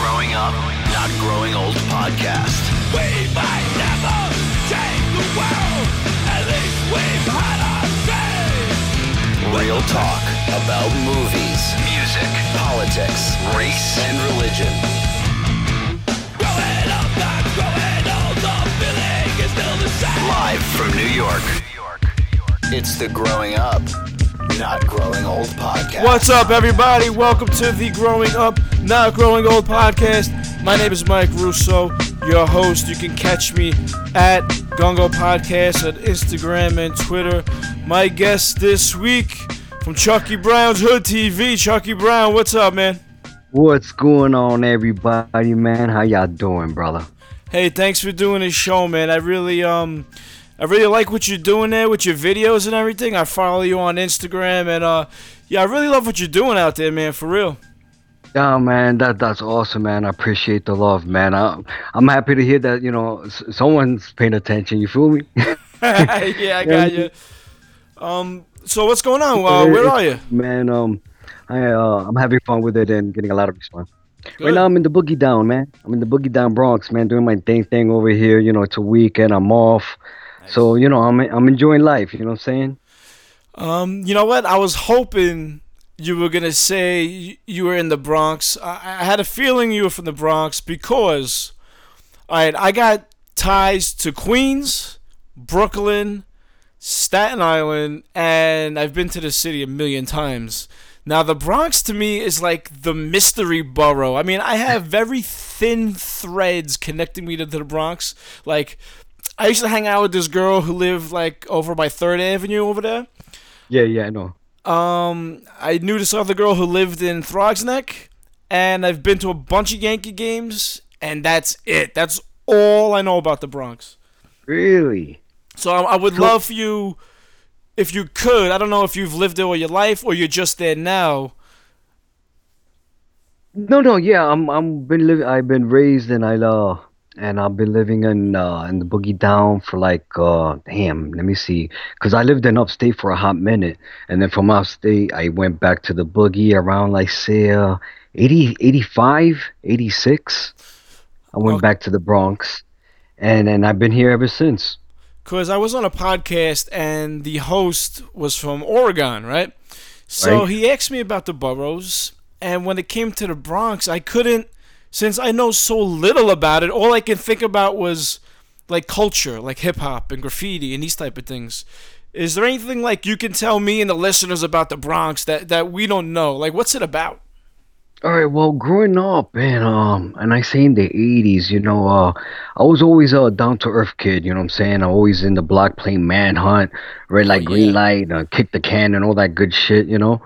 Growing Up, Not Growing Old podcast. We might never change the world. At least we've had our say. Real talk about movies, music, politics, race, and religion. Growing up, not growing old. The feeling is still the same. Live from New York. New York. It's the Growing Up, Not Growing Old podcast. What's up, everybody? Welcome to the Growing Up, Not Growing Old podcast. My name is Mike Russo, your host. You can catch me at Gungo Podcast on Instagram and Twitter. My guest this week from Chucky Brown's Hood TV. Chucky Brown, what's up, man? What's going on, everybody, man? How y'all doing, brother? Hey, thanks for doing this show, man. I really um I really like what you're doing there with your videos and everything. I follow you on Instagram and uh yeah, I really love what you're doing out there, man, for real. Yeah, man, that that's awesome, man. I appreciate the love, man. I, I'm happy to hear that you know s- someone's paying attention. You feel me? yeah, I got you. Um, so what's going on? Uh, where are you? man? Um, I uh, I'm having fun with it and getting a lot of response. Good. Right now, I'm in the boogie down, man. I'm in the boogie down Bronx, man, doing my thing thing over here. You know, it's a weekend. I'm off, so you know, I'm I'm enjoying life. You know what I'm saying? Um, you know what? I was hoping you were gonna say you were in the Bronx. I, I had a feeling you were from the Bronx because, all right, I got ties to Queens, Brooklyn, Staten Island, and I've been to the city a million times. Now the Bronx to me is like the mystery borough. I mean, I have very thin threads connecting me to the Bronx. Like, I used to hang out with this girl who lived like over by Third Avenue over there. Yeah, yeah, I know. Um, I knew this other girl who lived in Throgs Neck, and I've been to a bunch of Yankee games, and that's it. That's all I know about the Bronx. Really? So I, I would love for you, if you could. I don't know if you've lived there all your life or you're just there now. No, no, yeah, I'm I'm been living I've been raised in I uh and I've been living in uh in the boogie down for like uh damn, let me see. Cause I lived in upstate for a hot minute and then from upstate I went back to the boogie around like say uh 80 85, 86. I went Okay. back to the Bronx and and I've been here ever since. Because I was on a podcast and the host was from Oregon, right? So Right. he asked me about the boroughs, and when it came to the Bronx, I couldn't, since I know so little about it, all I can think about was like culture, like hip hop and graffiti and these type of things. Is there anything like you can tell me and the listeners about the Bronx that, that we don't know? Like, what's it about? All right, well, growing up and um and I say in the 80s, you know, uh I was always a down to earth kid, you know what I'm saying? I always in the block playing manhunt, red light, green yeah. light, uh, kick the can and all that good shit, you know.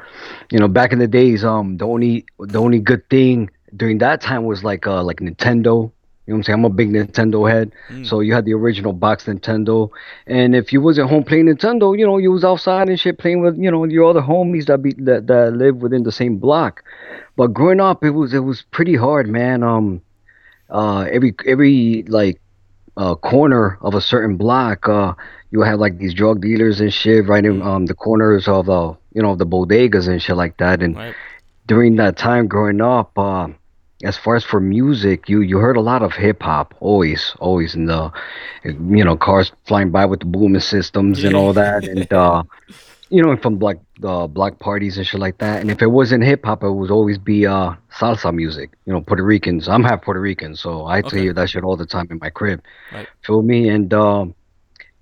You know, back in the days, um the only the only good thing during that time was like uh like Nintendo. You know what I'm saying? I'm a big Nintendo head. So you had the original box Nintendo. And if you wasn't home playing Nintendo, you know, you was outside and shit playing with, you know, your other homies that be that, that live within the same block. But growing up, it was it was pretty hard, man. Um, uh, every every like uh corner of a certain block, uh, you have like these drug dealers and shit right in um the corners of uh you know the bodegas and shit like that. And Right. during that time growing up, uh, as far as for music, you you heard a lot of hip hop, always, always in the, you know, cars flying by with the booming systems and all that, and uh, you know, from like uh, block parties and shit like that. And if it wasn't hip hop, it would always be uh salsa music. You know, Puerto Ricans. I'm half Puerto Rican, so I Okay. hear that shit all the time in my crib. Right. Feel me? And um,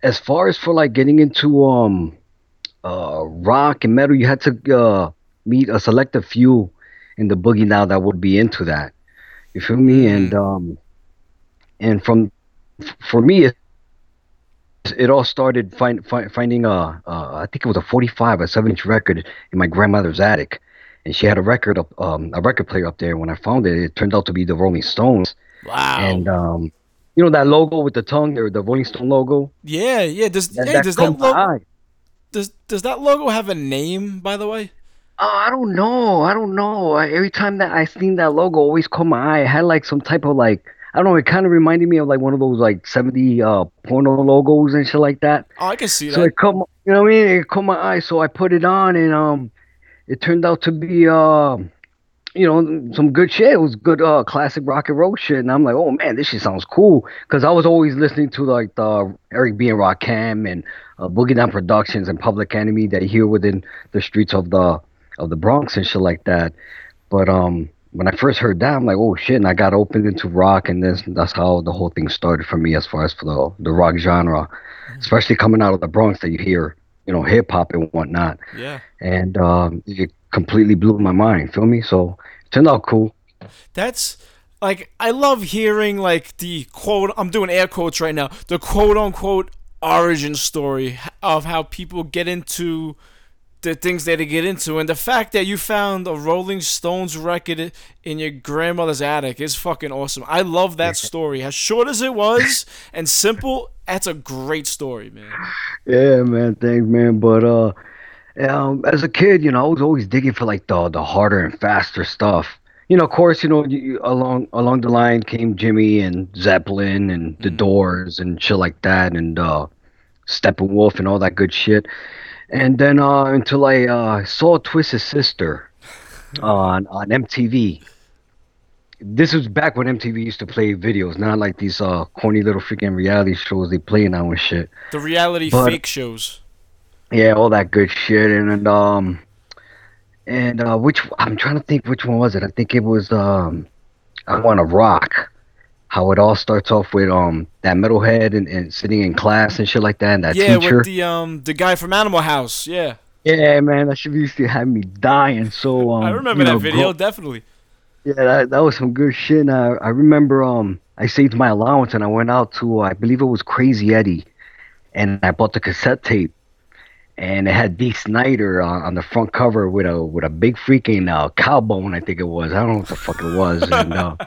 as far as for like getting into um uh rock and metal, you had to uh meet a selective few in the boogie now that would be into that. You feel me? And um and from for me it, it all started find, find, finding a uh, think it was a 45 a 7 inch record in my grandmother's attic and she had a record up um a record player up there when I found it it turned out to be the Rolling Stones Wow. and um you know that logo with the tongue or the Rolling Stone logo yeah, yeah. Does, that, hey, that does that logo does, does that logo have a name, by the way? Oh, I don't know. I don't know. Every time that I seen that logo, always caught my eye. It had like some type of like I don't know. It kind of reminded me of like one of those like seventy uh porno logos and shit like that. Oh, I can see So that. it caught my, you know what I mean? It caught my eye. So I put it on, and um, it turned out to be uh, you know, some good shit. It was good uh, classic rock and roll shit. And I'm like, oh man, this shit sounds cool. Because I was always listening to like the Eric B. and Rakim and uh, Boogie Down Productions and Public Enemy that you hear within the streets of the of the Bronx and shit like that. But um, when I first heard that, I'm like, oh shit, and I got opened into rock, and this that's how the whole thing started for me as far as for the the rock genre, especially coming out of the Bronx that you hear, you know, hip hop and whatnot, Yeah. and um, it completely blew my mind. Feel me? So it turned out cool. That's like I love hearing like the quote I'm doing air quotes right now. The quote unquote origin story of how people get into the things that they get into and the fact that you found a Rolling Stones record in your grandmother's attic is fucking awesome. I love that story. As short as it was and simple, that's a great story, man. Yeah, man. Thanks, man. But uh, um, as a kid, you know, I was always digging for like the the harder and faster stuff. You know, of course, you know, you, along along the line came Jimmy and Zeppelin and The Doors and shit like that, and uh, Steppenwolf and all that good shit. And then uh, until I uh, saw Twisted Sister on on MTV. This was back when MTV used to play videos, not like these uh corny little freaking reality shows they play now and shit. The reality But- fake shows. Yeah, all that good shit, and, and um, and uh, which I'm trying to think which one was it? I think it was um, I Want to Rock. How it all starts off with um that metalhead and, and sitting in class and shit like that, and that Yeah, teacher. with the um the guy from Animal House. Yeah. yeah, man, that shit used to have me dying. So um, I remember that know, video, definitely. Yeah, that, that was some good shit. And I, I remember um I saved my allowance and I went out to I believe it was Crazy Eddie, and I bought the cassette tape, and it had Dee Snider on, on the front cover with a with a big freaking uh, cow bone I think it was. I don't know what the fuck it was. And uh,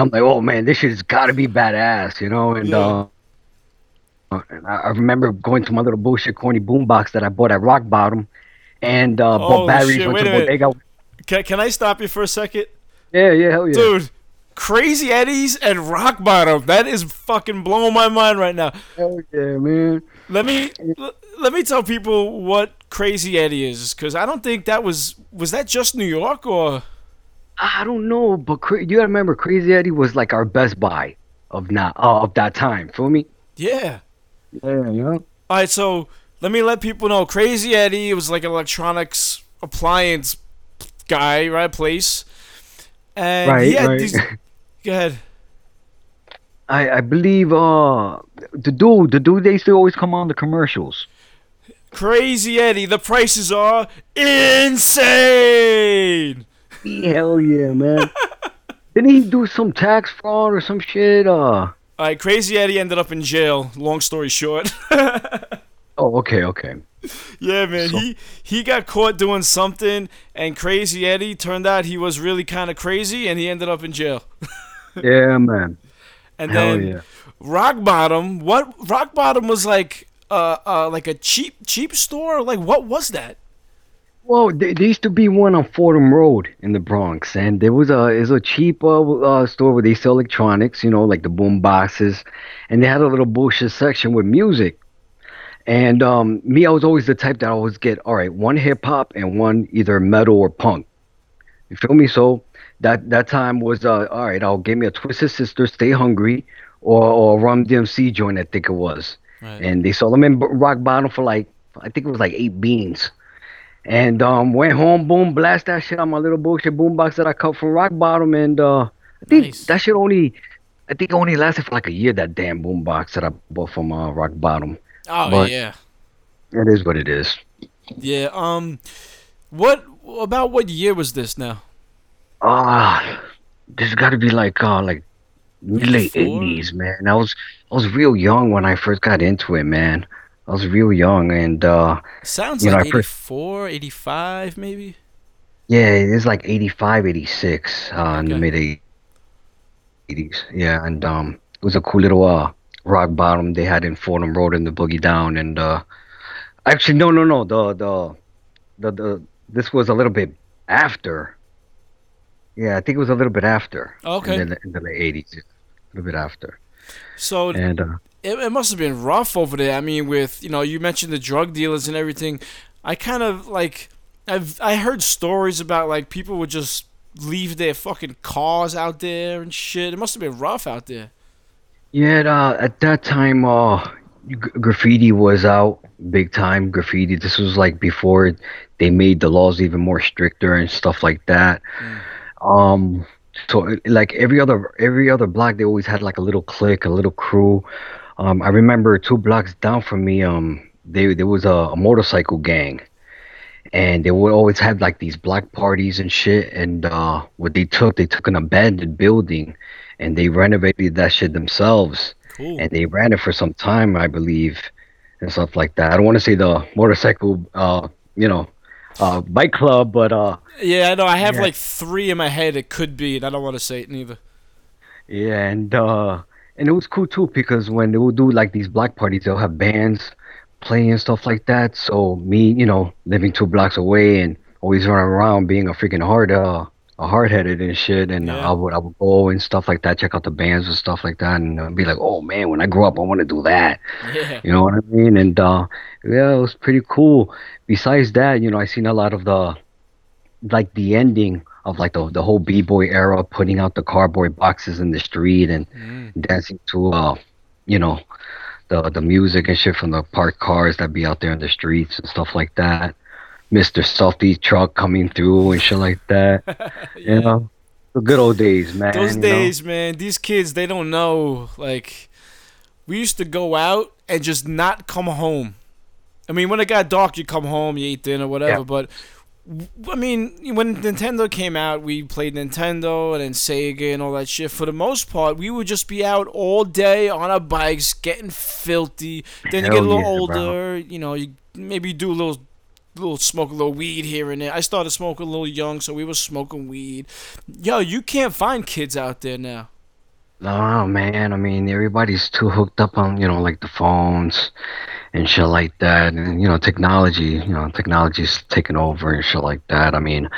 I'm like, oh man, this shit has got to be badass, you know. And Yeah. uh, and I, remember going to my little bullshit corny boombox that I bought at Rock Bottom, and uh, Oh, bought batteries. shit, went wait to a minute. Can, can I stop you for a second? Yeah, yeah, hell yeah. Dude, Crazy Eddie's and Rock Bottom. That is fucking blowing my mind right now. Hell yeah, man. Let me l- let me tell people what Crazy Eddie is, because I don't think that was was that just New York or I don't know, but cra- you gotta remember, Crazy Eddie was like our best buy of not uh, of that time. Feel me? yeah. Yeah, yeah. All right, so let me let people know. Crazy Eddie was like an electronics appliance guy, right? Place, and Right, he had right. these. Go ahead. I I believe uh the dude the dude they used to always come on the commercials. Crazy Eddie, the prices are insane. Hell yeah, man. Didn't he do some tax fraud or some shit? Uh All right, Crazy Eddie ended up in jail. Long story short. oh, okay, okay. yeah, man, he he got caught doing something, and Crazy Eddie turned out he was really kind of crazy, and he ended up in jail. Yeah, man. And Hell then yeah. Rock Bottom, what Rock Bottom was like, uh, uh, like a cheap cheap store. Like, what was that? Well, there, there used to be one on Fordham Road in the Bronx, and there was a is a cheap uh, uh, store where they sell electronics, you know, like the boom boxes, and they had a little bullshit section with music. And um, me, I was always the type that I always get all right, one hip hop and one either metal or punk. You feel me? So that that time was uh, all right. I'll give me a Twisted Sister, Stay Hungry, or or Run DMC joint. I think it was Right. and they sold them in rock bottom for like I think it was like eight beans. And um, went home, boom, blast that shit on my little bullshit boombox that I cut from rock bottom, and uh, I think Nice. that shit only, I think only lasted for like a year. That damn boombox that I bought from uh, rock bottom. Oh But- yeah, It is what it is. yeah. Um, what about what year was this now? Ah, this got to be like uh like mid late eighties, man. I was I was real young when I first got into it, man. I was real young, and uh, Sounds You know, like first- 84, 85 maybe. Yeah, it is like 85, 86, uh, in the mid 80s. Yeah, and um, it was a cool little uh, rock bottom they had in Fordham Road in the Boogie Down. And uh, actually, no, no, no. The, the, the, the, this was a little bit after. Yeah, I think it was a little bit after. Okay. In the, in the late 80s. A little bit after. So And uh, it, it must have been rough over there. I mean, with you know, you mentioned the drug dealers and everything. I kind of like I've I heard stories about like people would just leave their fucking cars out there and shit. It must have been rough out there. Yeah, uh, at that time, uh, g- graffiti was out big time. Graffiti. This was like before they made the laws even more stricter and stuff like that. Um, so like every other every other block, they always had like a little clique, a little crew. Um, I remember two blocks down from me, um, they there was a, a motorcycle gang, and they would always have like these black parties and shit. And uh, what they took, they took an abandoned building, and they renovated that shit themselves Cool. and they ran it for some time, I believe, and stuff like that. I don't want to say the motorcycle, uh, you know, uh, bike club, but uh, Yeah, I know. I have Yeah. like three in my head. It could be, and I don't want to say it neither. yeah, and uh, and it was cool too because when they would do like these block parties, they'll have bands playing and stuff like that. So me, you know, living two blocks away and always running around being a freaking hard, uh, a hard headed and shit, and Yeah. I would I would go and stuff like that, check out the bands and stuff like that, and uh, be like, oh man, when I grow up, I want to do that. Yeah. You know what I mean? And uh, yeah, it was pretty cool. Besides that, you know, I seen a lot of the like the ending of like the the whole b boy era, putting out the cardboard boxes in the street and Mm. dancing to uh, you know, the the music and shit from the parked cars that be out there in the streets and stuff like that. Mr. salty truck coming through and shit like that. You know, the good old days, man. Those you know? days, man. These kids, they don't know. Like, we used to go out and just not come home. I mean, when it got dark, you come home, you eat dinner, whatever. Yeah. But I mean, when Nintendo came out, we played Nintendo and then Sega and all that shit. For the most part, we would just be out all day on our bikes, getting filthy. Then you get a little yeah, bro. older, you know, you maybe do a little, little smoke a little weed here and there. I started smoking a little young, so we were smoking weed. Yo, you can't find kids out there now. No, man. I mean, everybody's too hooked up on, you know, like the phones and shit like that. And, you know, technology, you know, technology's taking over and shit like that. I mean,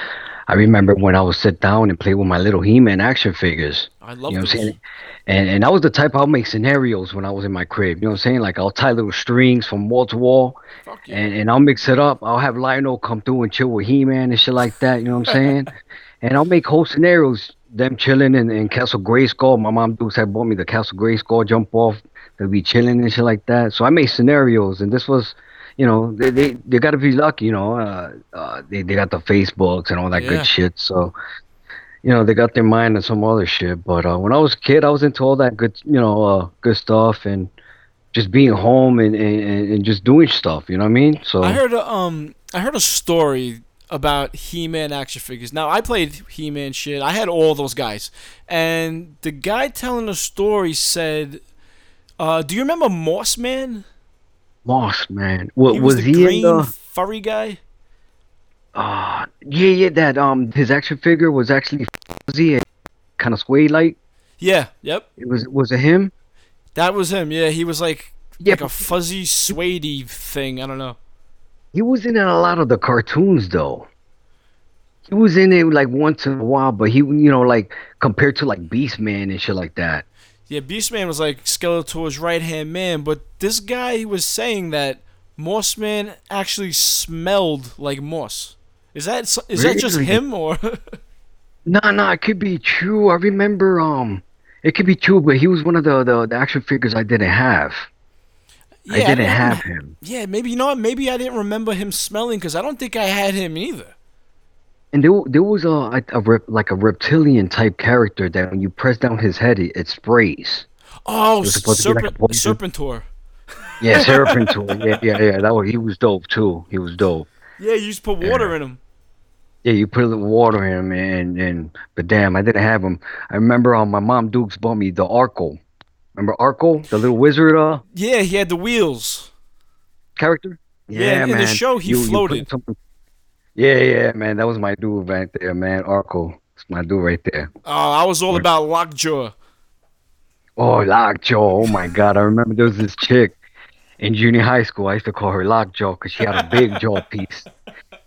I remember when I would sit down and play with my little He Man action figures. I love You know what. I'm saying? And, and I was the type I'll make scenarios when I was in my crib. You know what I'm saying? Like, I'll tie little strings from wall to wall yeah. and, and I'll mix it up. I'll have Lion-O come through and chill with He Man and shit like that. You know what I'm saying? and I'll make whole scenarios. Them chilling in, in Castle Grayskull. My mom Dukes had bought me the Castle Grayskull jump off. They'll be chilling and shit like that. So I made scenarios, and this was, you know, they they, they got to be lucky. You know, uh, uh, they they got the Facebooks and all that Yeah. good shit. So. You know, they got their mind on some other shit, but uh, when I was a kid, I was into all that good, you know, uh, good stuff, and just being home and, and, and just doing stuff. You know what I mean? So I heard a um I heard a story about He-Man action figures. Now I played He-Man shit. I had all those guys, and the guy telling the story said, uh, "Do you remember Moss Man? Moss, man. What He was, was, the he green in the? furry guy." Uh, yeah, yeah. That um, his action figure was actually fuzzy and kind of sway like. Yeah. Yep. It was was it him? That was him. Yeah. He was like Yeah, like a fuzzy suede thing. I don't know. he was in a lot of the cartoons though. He was in it like once in a while, but he, you know, like compared to like Beast Man and shit like that. Yeah, Beastman was like Skeletor's right hand man, but this guy was saying that Mossman actually smelled like moss. Is that is that just him or? Nah, nah, it could be true. I remember, um, it could be true, but he was one of the the, the action figures I didn't have. Yeah, I didn't don't- have him. Yeah, maybe you know what? Maybe I didn't remember him smelling because I don't think I had him either. And there, there was a, a, a rep, like a reptilian type character that when you press down his head, it, it sprays. Oh, was supposed like a Serpent, poison. Serpentor. Yeah, Serpentor. yeah, yeah, yeah. That was he was dope too. He was dope. Yeah, you to put water Yeah. in him. Yeah, you put a little water in him, and and but damn, I didn't have him. I remember um, my mom Dukes bought me the Orko. Remember Orko, the little wizard uh Yeah, he had the wheels. character? Yeah, in the man. show, he You- you floated. some- yeah, yeah, man. That was my dude right there, man. Orko. It's my dude right there. Oh, I was all about Lockjaw. Oh, Lockjaw. Oh my God. I remember there was this chick in junior high school. I used to call her Lockjaw because she had a big jaw piece.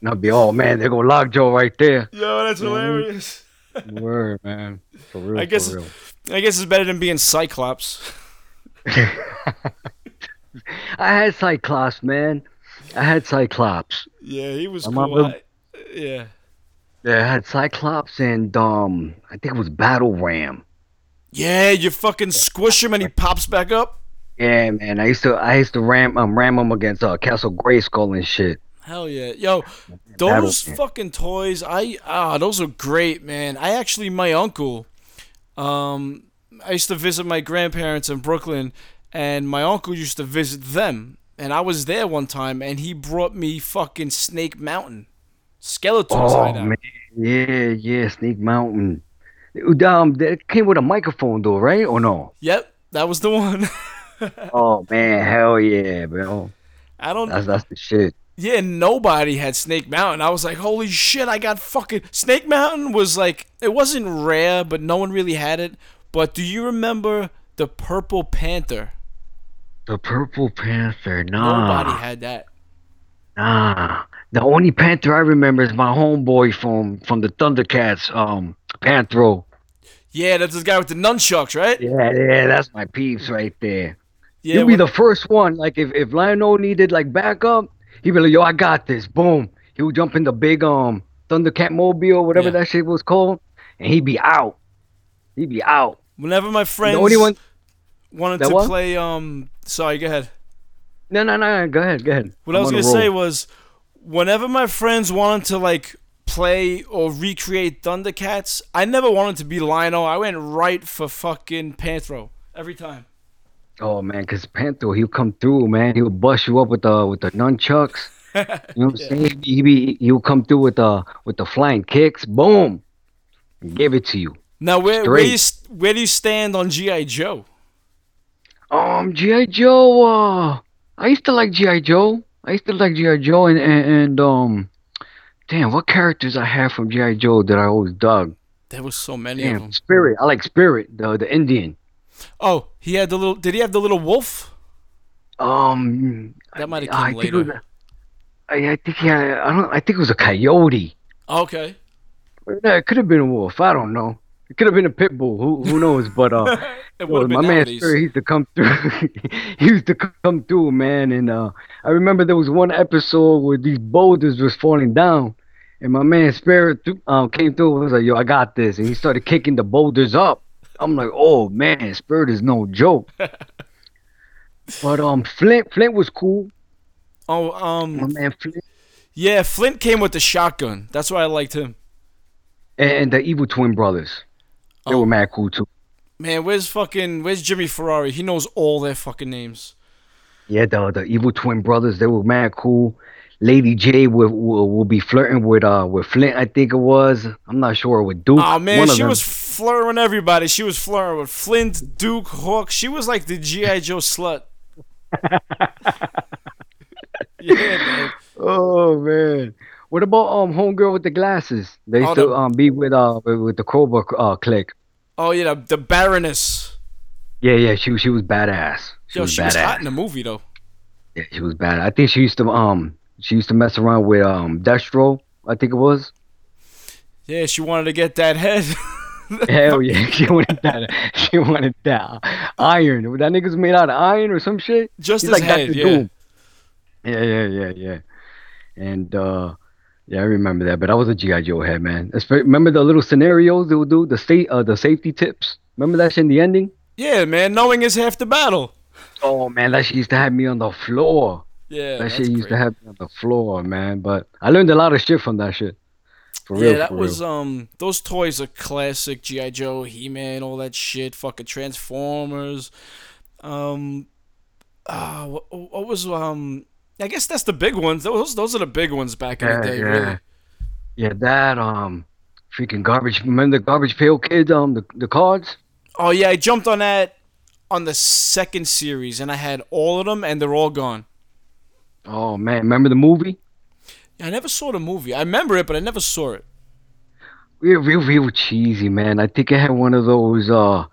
And I'd be, oh man, there go Lockjaw right there. Yo, that's Mhm. hilarious. Word, man. For real. I guess- For real. I guess it's better than being Cyclops. I had Cyclops, man. I had Cyclops. Yeah, he was cool. I- yeah. Yeah, I had Cyclops and um, I think it was Battle Ram. Yeah, you fucking squish him and he pops back up. Yeah, man. I used to I used to ram um, ram him against uh, Castle Grayskull and shit. Hell yeah, yo, Battle those Man. fucking toys, I ah, those are great, man. I actually, my uncle, um, I used to visit my grandparents in Brooklyn, and my uncle used to visit them, and I was there one time, and he brought me fucking Snake Mountain, Skeletor's Oh hideout. man, yeah, yeah, Snake Mountain. Um, that came with a microphone though, right? Or no? Yep, that was the one. Oh man, hell yeah, bro. I don't. That's that's the shit. Yeah, nobody had Snake Mountain. I was like, holy shit, I got fucking Snake Mountain was like it wasn't rare, but no one really had it. But do you remember the Purple Panther? The Purple Panther, nah, Nobody had that. nah. The only Panther I remember is my homeboy from from the Thundercats, um, Panthro. Yeah, that's this guy with the nunchucks, right? Yeah, yeah, that's my peeps right there. Yeah, He'll be the first one. Like if if Lion-O needed like backup, he'd be like, "Yo, I got this." Boom. He would jump in the big um Thundercat mobile, whatever Yeah. that shit was called, and he'd be out. He'd be out. whenever my friends The only one. Wanted That to what? play, um, sorry, go ahead. No, no, no. Go ahead, go ahead. What I I'm was gonna say was, whenever my friends wanted to like play or recreate Thundercats, I never wanted to be Lion-O. I went right for fucking Panthro every time. Oh man, cause Panther, he'll come through, man. He'll bust you up with the with the nunchucks. You know what I'm saying? He be he'll come through with the with the flying kicks. Boom. Give it to you. Now, where where, you, where do you stand on GI Joe? Um, GI Joe. Uh, I used to like GI Joe. I used to like GI Joe, and, and and um, damn, what characters I have from GI Joe that I always dug. There was so many of them. Spirit. I like Spirit, the the Indian. Oh, he had the little. Did he have the little wolf? Um, That might have I come think it was. later. a- I, I think yeah, I don't. I think it was a coyote. Okay. It could have been a wolf. I don't know. It could have been a pit bull. Who who knows? But uh, my man. Spirit, he used to come through. he used to come through, man. And uh, I remember there was one episode where these boulders was falling down, and my man Spirit um, came through and was like, "Yo, I got this," and he started kicking the boulders up. I'm like, "Oh man, Spirit is no joke." but um, Flint, Flint was cool. Oh, um, My man Flint yeah, Flint came with the shotgun. That's why I liked him. and the Evil Twin brothers. They Oh. were mad cool too. Man, where's fucking where's Jimmy Ferrari? He knows all their fucking names. Yeah, the the Evil Twin brothers, they were mad cool. Lady Jaye will, will will be flirting with uh with Flint, I think it was. I'm not sure with Duke. Oh man, she them. was flirting with everybody. She was flirting with Flint, Duke, Hawk. She was like the GI Joe slut. yeah, man. Oh man. What about um homegirl with the glasses? They used Oh, to the- um be with uh with, the Cobra uh clique. Oh yeah, the, the Baroness. Yeah, yeah, she was she was badass. She Yo, was she badass. was hot in the movie though. Yeah, she was bad. I think she used to um she used to mess around with um Destro. I think it was. Yeah, she wanted to get that head. Hell yeah, she wanted that. She wanted that iron. That nigga's made out of iron or some shit. Just He's his like head, Dr. yeah. Doom. Yeah, yeah, yeah, yeah. And uh yeah, I remember that. But I was a GI Joe head, man. Remember the little scenarios they would do, the state, uh, the safety tips. Remember that shit in the ending? Yeah, man, knowing is half the battle. Oh man, that shit used to have me on the floor. Yeah, that shit used to have me on the floor, man. But I learned a lot of shit from that shit. For real, Yeah, that was real. um those toys are classic GI Joe, He Man, all that shit, fucking Transformers. Um, uh, what, what was um? I guess that's the big ones. Those those are the big ones back in Yeah, the day, yeah. really. Yeah, that um, freaking garbage. Remember the garbage pail kids? Um, the the cards. Oh yeah, I jumped on that on the second series, and I had all of them, and they're all gone. Oh man, remember the movie? I never saw the movie. I remember it, but I never saw it. Real, real, real cheesy, man. I think I had one of those. Uh,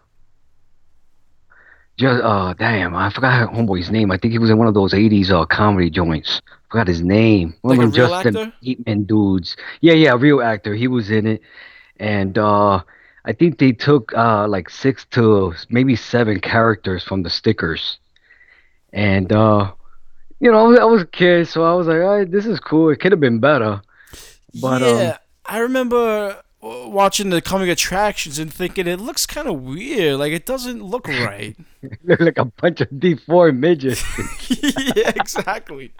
just uh, damn, I forgot homeboy's name. I think he was in one of those '80s uh comedy joints. Forgot his name. One Like of them Justin actor? Dudes. Yeah, yeah, real actor. He was in it, and uh, I think they took uh like six to maybe seven characters from the stickers, and uh, you know, I was, a kid, so I was like, all right, this is cool. It could have been better. But, um, yeah, I remember watching the coming attractions and thinking it looks kind of weird. Like it doesn't look right. Look like a bunch of deformed midgets. yeah, exactly.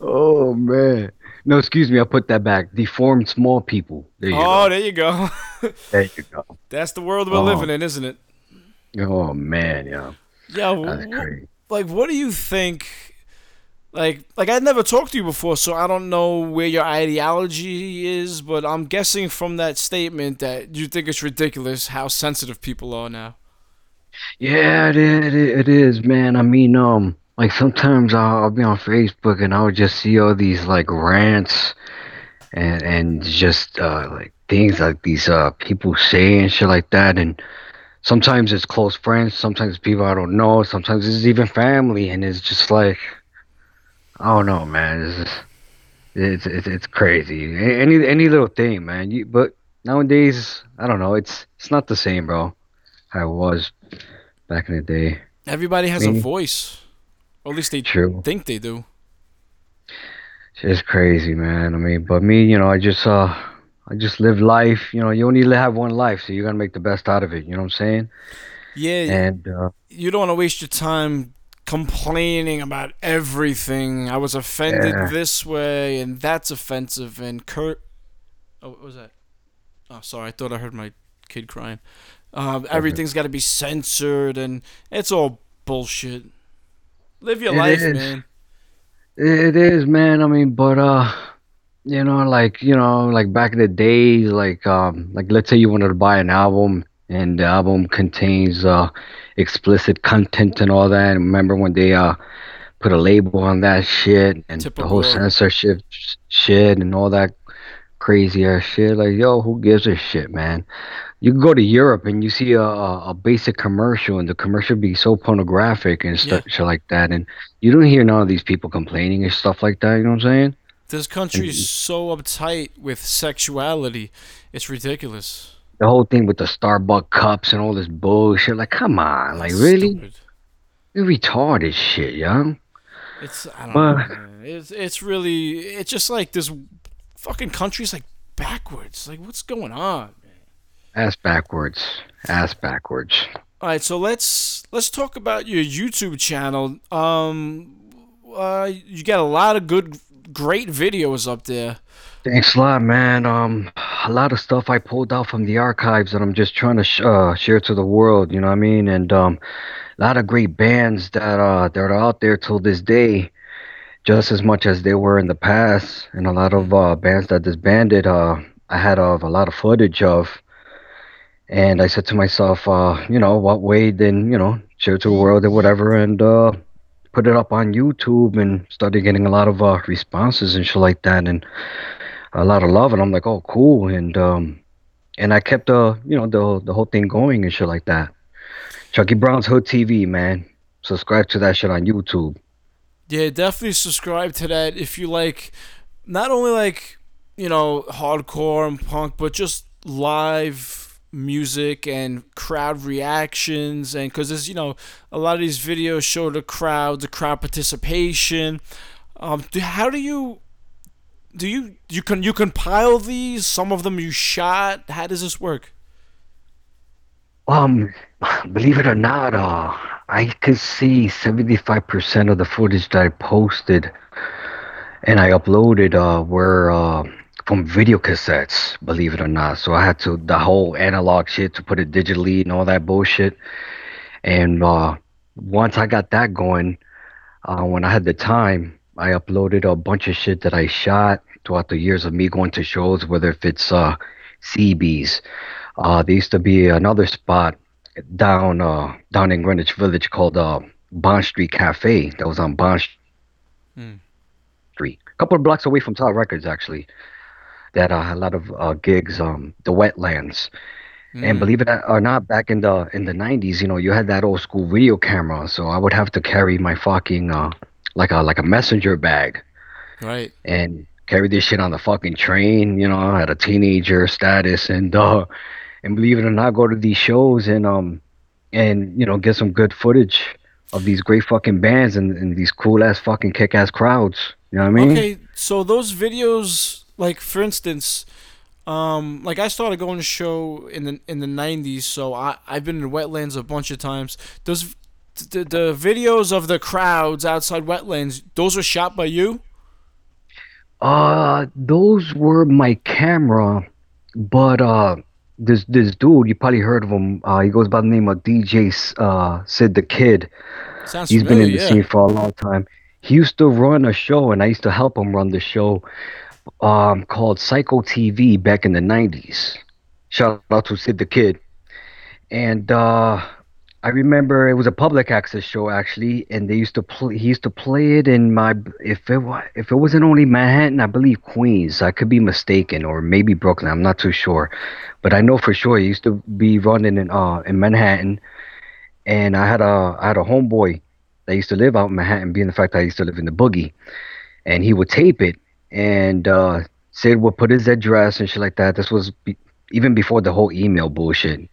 oh man. No, excuse me. I put that back. Deformed small people. There you Oh, go. there you go. There you go. That's the world we're Oh. living in, isn't it? Oh man, yeah. Yeah. That's crazy. like what do you think like like I'd never talked to you before so I don't know where your ideology is but I'm guessing from that statement that you think it's ridiculous how sensitive people are now. Yeah, it is, it is, man. I mean, um, like sometimes I'll, I'll be on Facebook and I'll just see all these like rants and and just uh like things like these uh people say and shit like that and sometimes it's close friends, sometimes people I don't know, sometimes it's even family and it's just like I don't know, man. It's just, it's, it's it's crazy. Any any little thing, man. You but nowadays, I don't know. It's it's not the same, bro. How it was back in the day. Everybody has a voice. Or at least they True. think they do. It's crazy, man. I mean, but me, you know, I just uh I just live life. You know, you only have one life, so you gotta make the best out of it. You know what I'm saying? Yeah, And uh, you don't want to waste your time complaining about everything. I was offended Yeah. this way and that's offensive and Kurt Oh, what was that? Oh, sorry. I thought I heard my kid crying. Um, everything's got to be censored and it's all bullshit. Live your It life, is. man. it is, man. I mean, but uh, you know, like you know, like back in the days, like um, like let's say you wanted to buy an album and the album contains uh explicit content and all that. And remember when they uh put a label on that shit and the whole censorship shit and all that crazy ass shit. Like, yo, who gives a shit, man? You can go to Europe and you see a, a, basic commercial, and the commercial be so pornographic and stuff, shit like that, and you don't hear none of these people complaining and stuff like that. You know what I'm saying? This country is so uptight with sexuality. It's ridiculous. The whole thing with the Starbucks cups and all this bullshit. Like, come on, like It's really? stupid. You retarded shit, young. It's I don't Well- know. Man. It's it's really it's just like this fucking country's like backwards. Like what's going on? Ass backwards. Ass backwards. All right, so let's let's talk about your YouTube channel. Um, uh, you got a lot of good, great videos up there. Thanks a lot, man. Um, a lot of stuff I pulled out from the archives that I'm just trying to sh- uh, share to the world. You know what I mean? And um, a lot of great bands that uh that are out there till this day, just as much as they were in the past. And a lot of uh, bands that disbanded. Uh, I had uh, a lot of footage of. And I said to myself, uh, you know, what way then, you know, share to the world or whatever, and uh, put it up on YouTube and started getting a lot of uh, responses and shit like that. And a lot of love and I'm like, oh cool and um and I kept uh you know the the whole thing going and shit like that. Chucky Brown's Hood TV, man. Subscribe to that shit on YouTube. Yeah, definitely subscribe to that if you like, not only like you know hardcore and punk, but just live music and crowd reactions and because there's you know a lot of these videos show the crowd the crowd participation. Um do, how do you do you you can you compile these some of them you shot? How does this work? Um, believe it or not, uh, I could see 75% of the footage that I posted and I uploaded uh, were uh, from video cassettes, believe it or not. So I had to, the whole analog shit to put it digitally and all that bullshit. And uh, once I got that going, uh, when I had the time, I uploaded a bunch of shit that I shot throughout the years of me going to shows, whether if it's uh, CBs. Uh, there used to be another spot down uh, down in Greenwich Village called uh, Bond Street Cafe that was on Bond Hmm. Street, a couple of blocks away from Tower Records actually. That uh, a lot of uh, gigs, um, the Wetlands, and Mm. believe it or not, back in the in the '90s, you know, you had that old school video camera, so I would have to carry my fucking uh, like a like a messenger bag right and carry this shit on the fucking train, you know, at a teenager status and uh and believe it or not go to these shows and um and you know get some good footage of these great fucking bands and, and these cool ass fucking kick ass crowds. You know what I mean? Okay, so those videos like for instance, um, like I started going to show in the in the '90s, so I I've been in wetlands a bunch of times. Those the, the videos of the crowds outside wetlands, those were shot by you. Uh, those were my camera, but uh, this this dude you probably heard of him. Uh, he goes by the name of DJ uh Sid the Kid. Sounds He's been in the yeah. scene for a long time. He used to run a show, and I used to help him run the show, um, called Psycho TV back in the '90s. Shout out to Sid the Kid. And uh, I remember it was a public access show actually, and they used to play. He used to play it in my. If it was, if it wasn't only Manhattan, I believe Queens. I could be mistaken, or maybe Brooklyn. I'm not too sure, but I know for sure he used to be running in uh in Manhattan. And I had a I had a homeboy that used to live out in Manhattan, being the fact that I used to live in the boogie, and he would tape it, and uh, Sid would put his address and shit like that. This was be- even before the whole email bullshit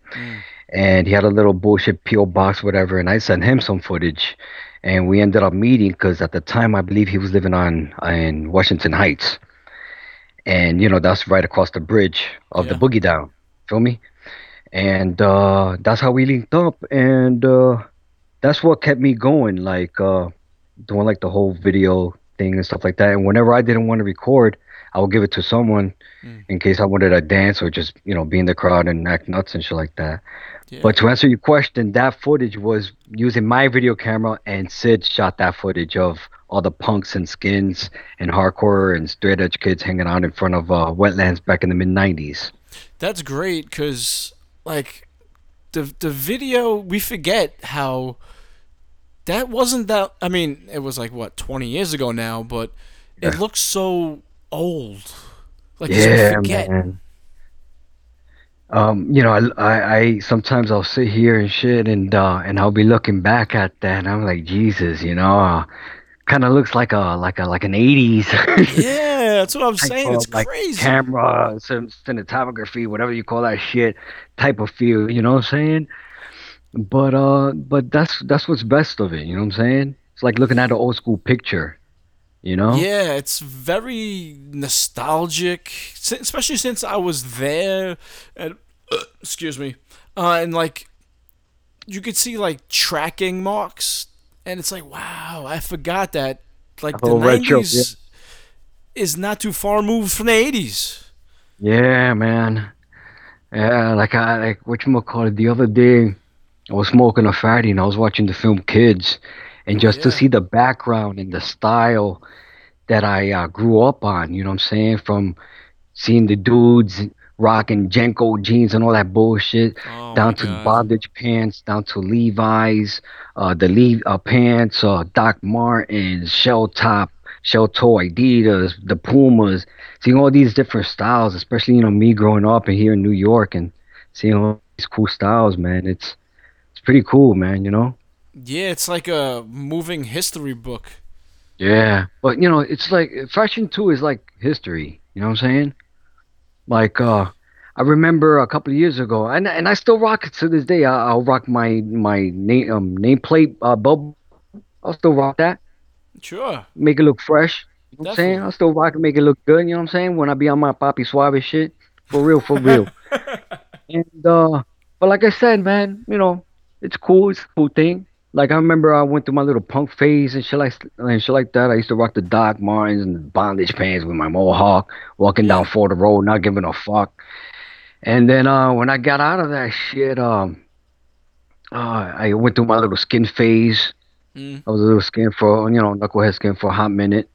and he had a little bullshit PO box, whatever. And I sent him some footage, and we ended up meeting because at the time I believe he was living on in Washington Heights, and you know that's right across the bridge of the Boogie Down. Feel me? And uh, that's how we linked up, and uh, that's what kept me going, like uh, doing like the whole video thing and stuff like that. And whenever I didn't want to record, I would give it to someone in case I wanted to dance or just you know be in the crowd and act nuts and shit like that. Yeah. But to answer your question, that footage was using my video camera, and Sid shot that footage of all the punks and skins and hardcore and straight edge kids hanging out in front of uh, wetlands back in the mid '90s. That's great because like the the video we forget how that wasn't that. I mean, it was like what 20 years ago now, but it looks so old. Like Yeah, forget. man. Um, you know, I, I, I sometimes I'll sit here and shit, and uh, and I'll be looking back at that, and I'm like, Jesus, you know, uh, kind of looks like a like a like an '80s. Yeah, that's what I'm saying. of, It's like, crazy. camera, cin- cinematography, whatever you call that shit, type of feel. You know what I'm saying? But uh, but that's that's what's best of it. You know what I'm saying? It's like looking at an old school picture. You know? Yeah, it's very nostalgic, especially since I was there. And excuse me, uh, and like you could see like tracking marks, and it's like, wow, I forgot that like the Oh, retro, nineties is not too far moved from the eighties. Yeah, man. Yeah, like I like what you call it the other day. I was smoking a fatty and I was watching the film Kids, and just to see the background and the style that I uh, grew up on. You know what I'm saying? From seeing the dudes rocking JNCO jeans and all that bullshit, Oh down to God. bondage pants, down to Levi's, uh, the Lev uh, pants, uh, Doc Martens, shell top, shell toe Adidas, the Pumas, seeing all these different styles, especially you know me growing up and here in New York and seeing all these cool styles, man. It's pretty cool, man. You know. Yeah, it's like a moving history book. Yeah, but you know, it's like fashion too is like history. You know what I'm saying? Like, uh, I remember a couple of years ago, and and I still rock it to this day. I, I'll rock my my name um, nameplate uh, bubble. I'll still rock that, Sure. make it look fresh. You know what I'm saying? I'll still rock it, make it look good. You know what I'm saying? When I be on my poppy suave shit, for real, for real. and uh, but like I said, man, you know, it's cool. It's a cool thing. Like I remember I went through my little punk phase and shit like and shit like that. I used to rock the Doc Martens and bondage pants with my mohawk, walking down Fordham Road, not giving a fuck. And then uh, when I got out of that shit, um, uh, I went through my little skin phase. Mm. I was a little skin for you know knucklehead skin for a hot minute,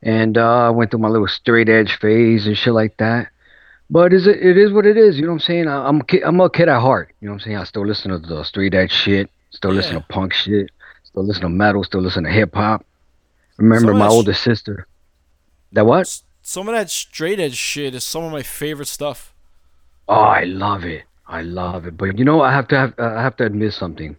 and uh, I went through my little straight edge phase and shit like that. But is it? It is what it is. You know what I'm saying? I, I'm a kid, I'm a kid at heart. You know what I'm saying? I still listen to the straight edge shit. Still listen Yeah. to punk shit. Still listen to metal. Still listen to hip hop. Remember Some my that sh- older sister. That what? Some of that straight edge shit is some of my favorite stuff. Oh, I love it. I love it. But you know, I have to have I have to admit something.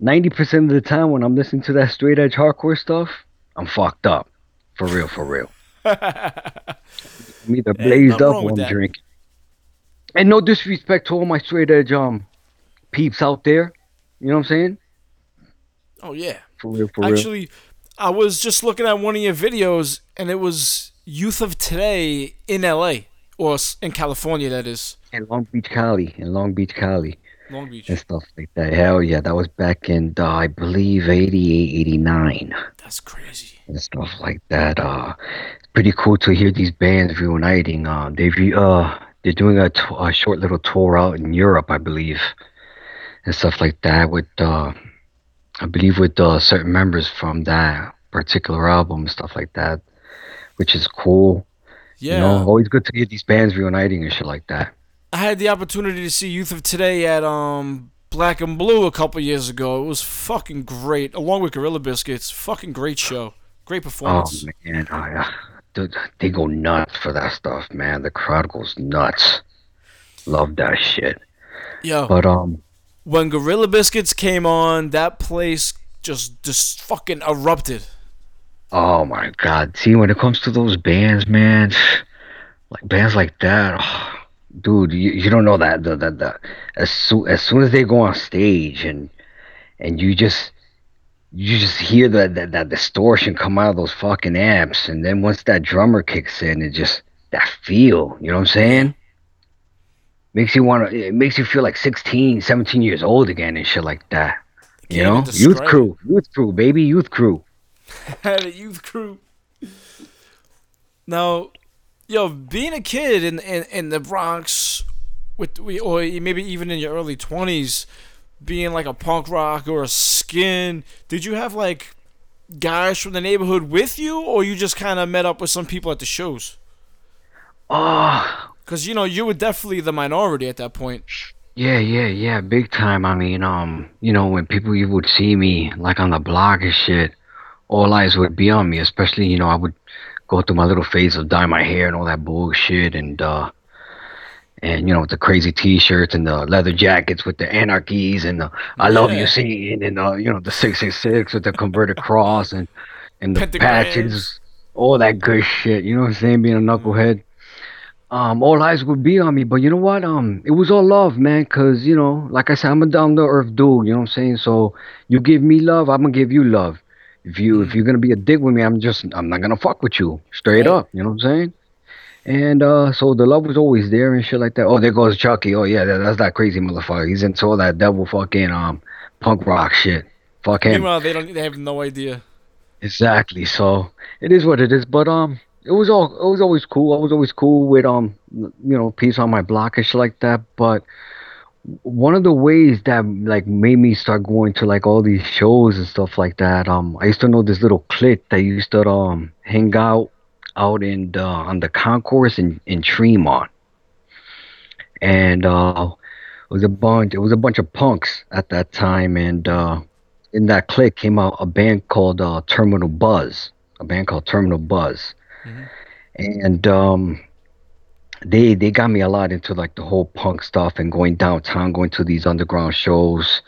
Ninety percent of the time when I'm listening to that straight edge hardcore stuff, I'm fucked up. For real, for real. I'm either blazed up I'm drinking. And no disrespect to all my straight edge um peeps out there. You know what I'm saying? Oh yeah. For real, for real. Actually, I was just looking at one of your videos, and it was Youth of Today in L.A. or in California, that is In Long Beach, Cali, in Long Beach, Cali, Long Beach. and stuff like that. Hell yeah, that was back in uh, I believe 88, 89. That's crazy. and stuff like that. Uh, pretty cool to hear these bands reuniting. Uh, they re- uh, they're doing a, t- a short little tour out in Europe, I believe, and stuff like that. With uh, I believe with uh, certain members from that particular album, and stuff like that, which is cool. Yeah. You know, always good to hear these bands reuniting and shit like that. I had the opportunity to see Youth of Today at um Black and Blue a couple years ago. It was fucking great, along with Gorilla Biscuits. Fucking great show, great performance. Oh performance. man, I, uh, dude, they go nuts for that stuff, man. The crowd goes nuts. Love that shit. Yo, But um, when Gorilla Biscuits came on, that place just just fucking erupted. Oh my God! See, when it comes to those bands, man, like bands like that, dude, you, you don't know that the, the, the as soon as soon as they go on stage and and you just you just hear that that, that distortion come out of those fucking amps, and then once that drummer kicks in, it just that feel, you know what I'm saying? Makes you want to. It makes you feel like 16, 17 years old again and shit like that. You know, youth crew, youth crew, baby, youth crew. had a youth crew. Now, yo, being a kid in in, in the Bronx, with we or maybe even in your early twenties, being like a punk rock or a skin, did you have like guys from the neighborhood with you, or you just kind of met up with some people at the shows? Oh, Cause you know you were definitely the minority at that point. Yeah, yeah, yeah, big time. I mean, um, you know, when people you would see me like on the block and shit, all eyes would be on me. Especially, you know, I would go through my little phase of dye my hair and all that bullshit, and uh, and you know, with the crazy T-shirts and the leather jackets with the anarchies and the "I love Yeah. you" scene and uh, you know, the six six six with the converted cross and and the Pentagrams. patches, all that good shit. You know what I'm saying? Being a knucklehead um, all eyes would be on me. But you know what? Um, it was all love, man. Cause you know, like I said, I'm a down to earth dude. You know what I'm saying? So you give me love, I'm gonna give you love. If you if you're gonna be a dick with me, I'm just I'm not gonna fuck with you straight Right. up. You know what I'm saying? And uh, so the love was always there and shit like that. Oh, there goes Chucky. Oh yeah, that, that's that crazy motherfucker. He's into all that devil fucking um punk rock shit. Fuck him. Meanwhile, they don't. They have no idea. Exactly. So it is what it is. But um, it was all it was always cool. I was always cool with um, you know, peace on my block and shit like that. But one of the ways that like made me start going to like all these shows and stuff like that. Um, I used to know this little clique that used to um hang out out in the, on the concourse in in Tremont, and uh, it was a bunch. It was a bunch of punks at that time, and uh in that clique came out a band called uh, Terminal Buzz, a band called Terminal Buzz, and um, they they got me a lot into like the whole punk stuff and going downtown, going to these underground shows,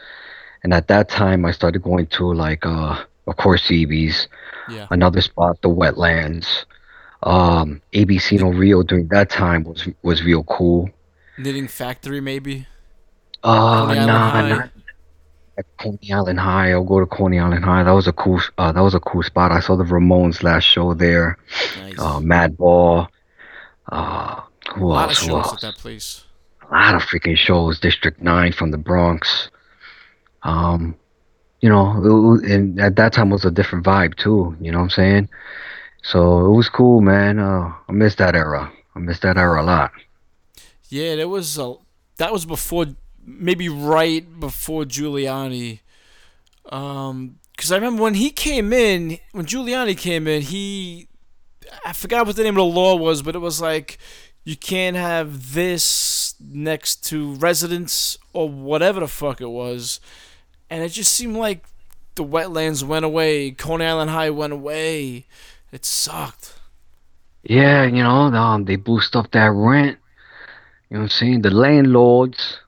and at that time I started going to like uh, of course CB's, Yeah. another spot, the Wetlands, um, ABC No Rio during that time was was real cool. Knitting Factory, maybe. Uh, Coney nah, not Coney Island High. I'll go to Coney Island High. That was a cool. Uh, that was a cool spot. I saw the Ramones last show there. Nice. Uh, Madball. Uh, who a lot of else? Who shows else? at that place. A lot of freaking shows. District Nine from the Bronx. Um, you know, it and at that time was a different vibe too. You know what I'm saying? So it was cool, man. Uh, I miss that era. I miss that era a lot. Yeah, there was a. That was before, maybe right before Giuliani. Um, because I remember when he came in, when Giuliani came in, he, I forgot what the name of the law was, but it was like, you can't have this next to residence or whatever the fuck it was, and it just seemed like the wetlands went away, Coney Island High went away. It sucked. Yeah, you know, um, they boost up that rent. You know what I'm saying? The landlords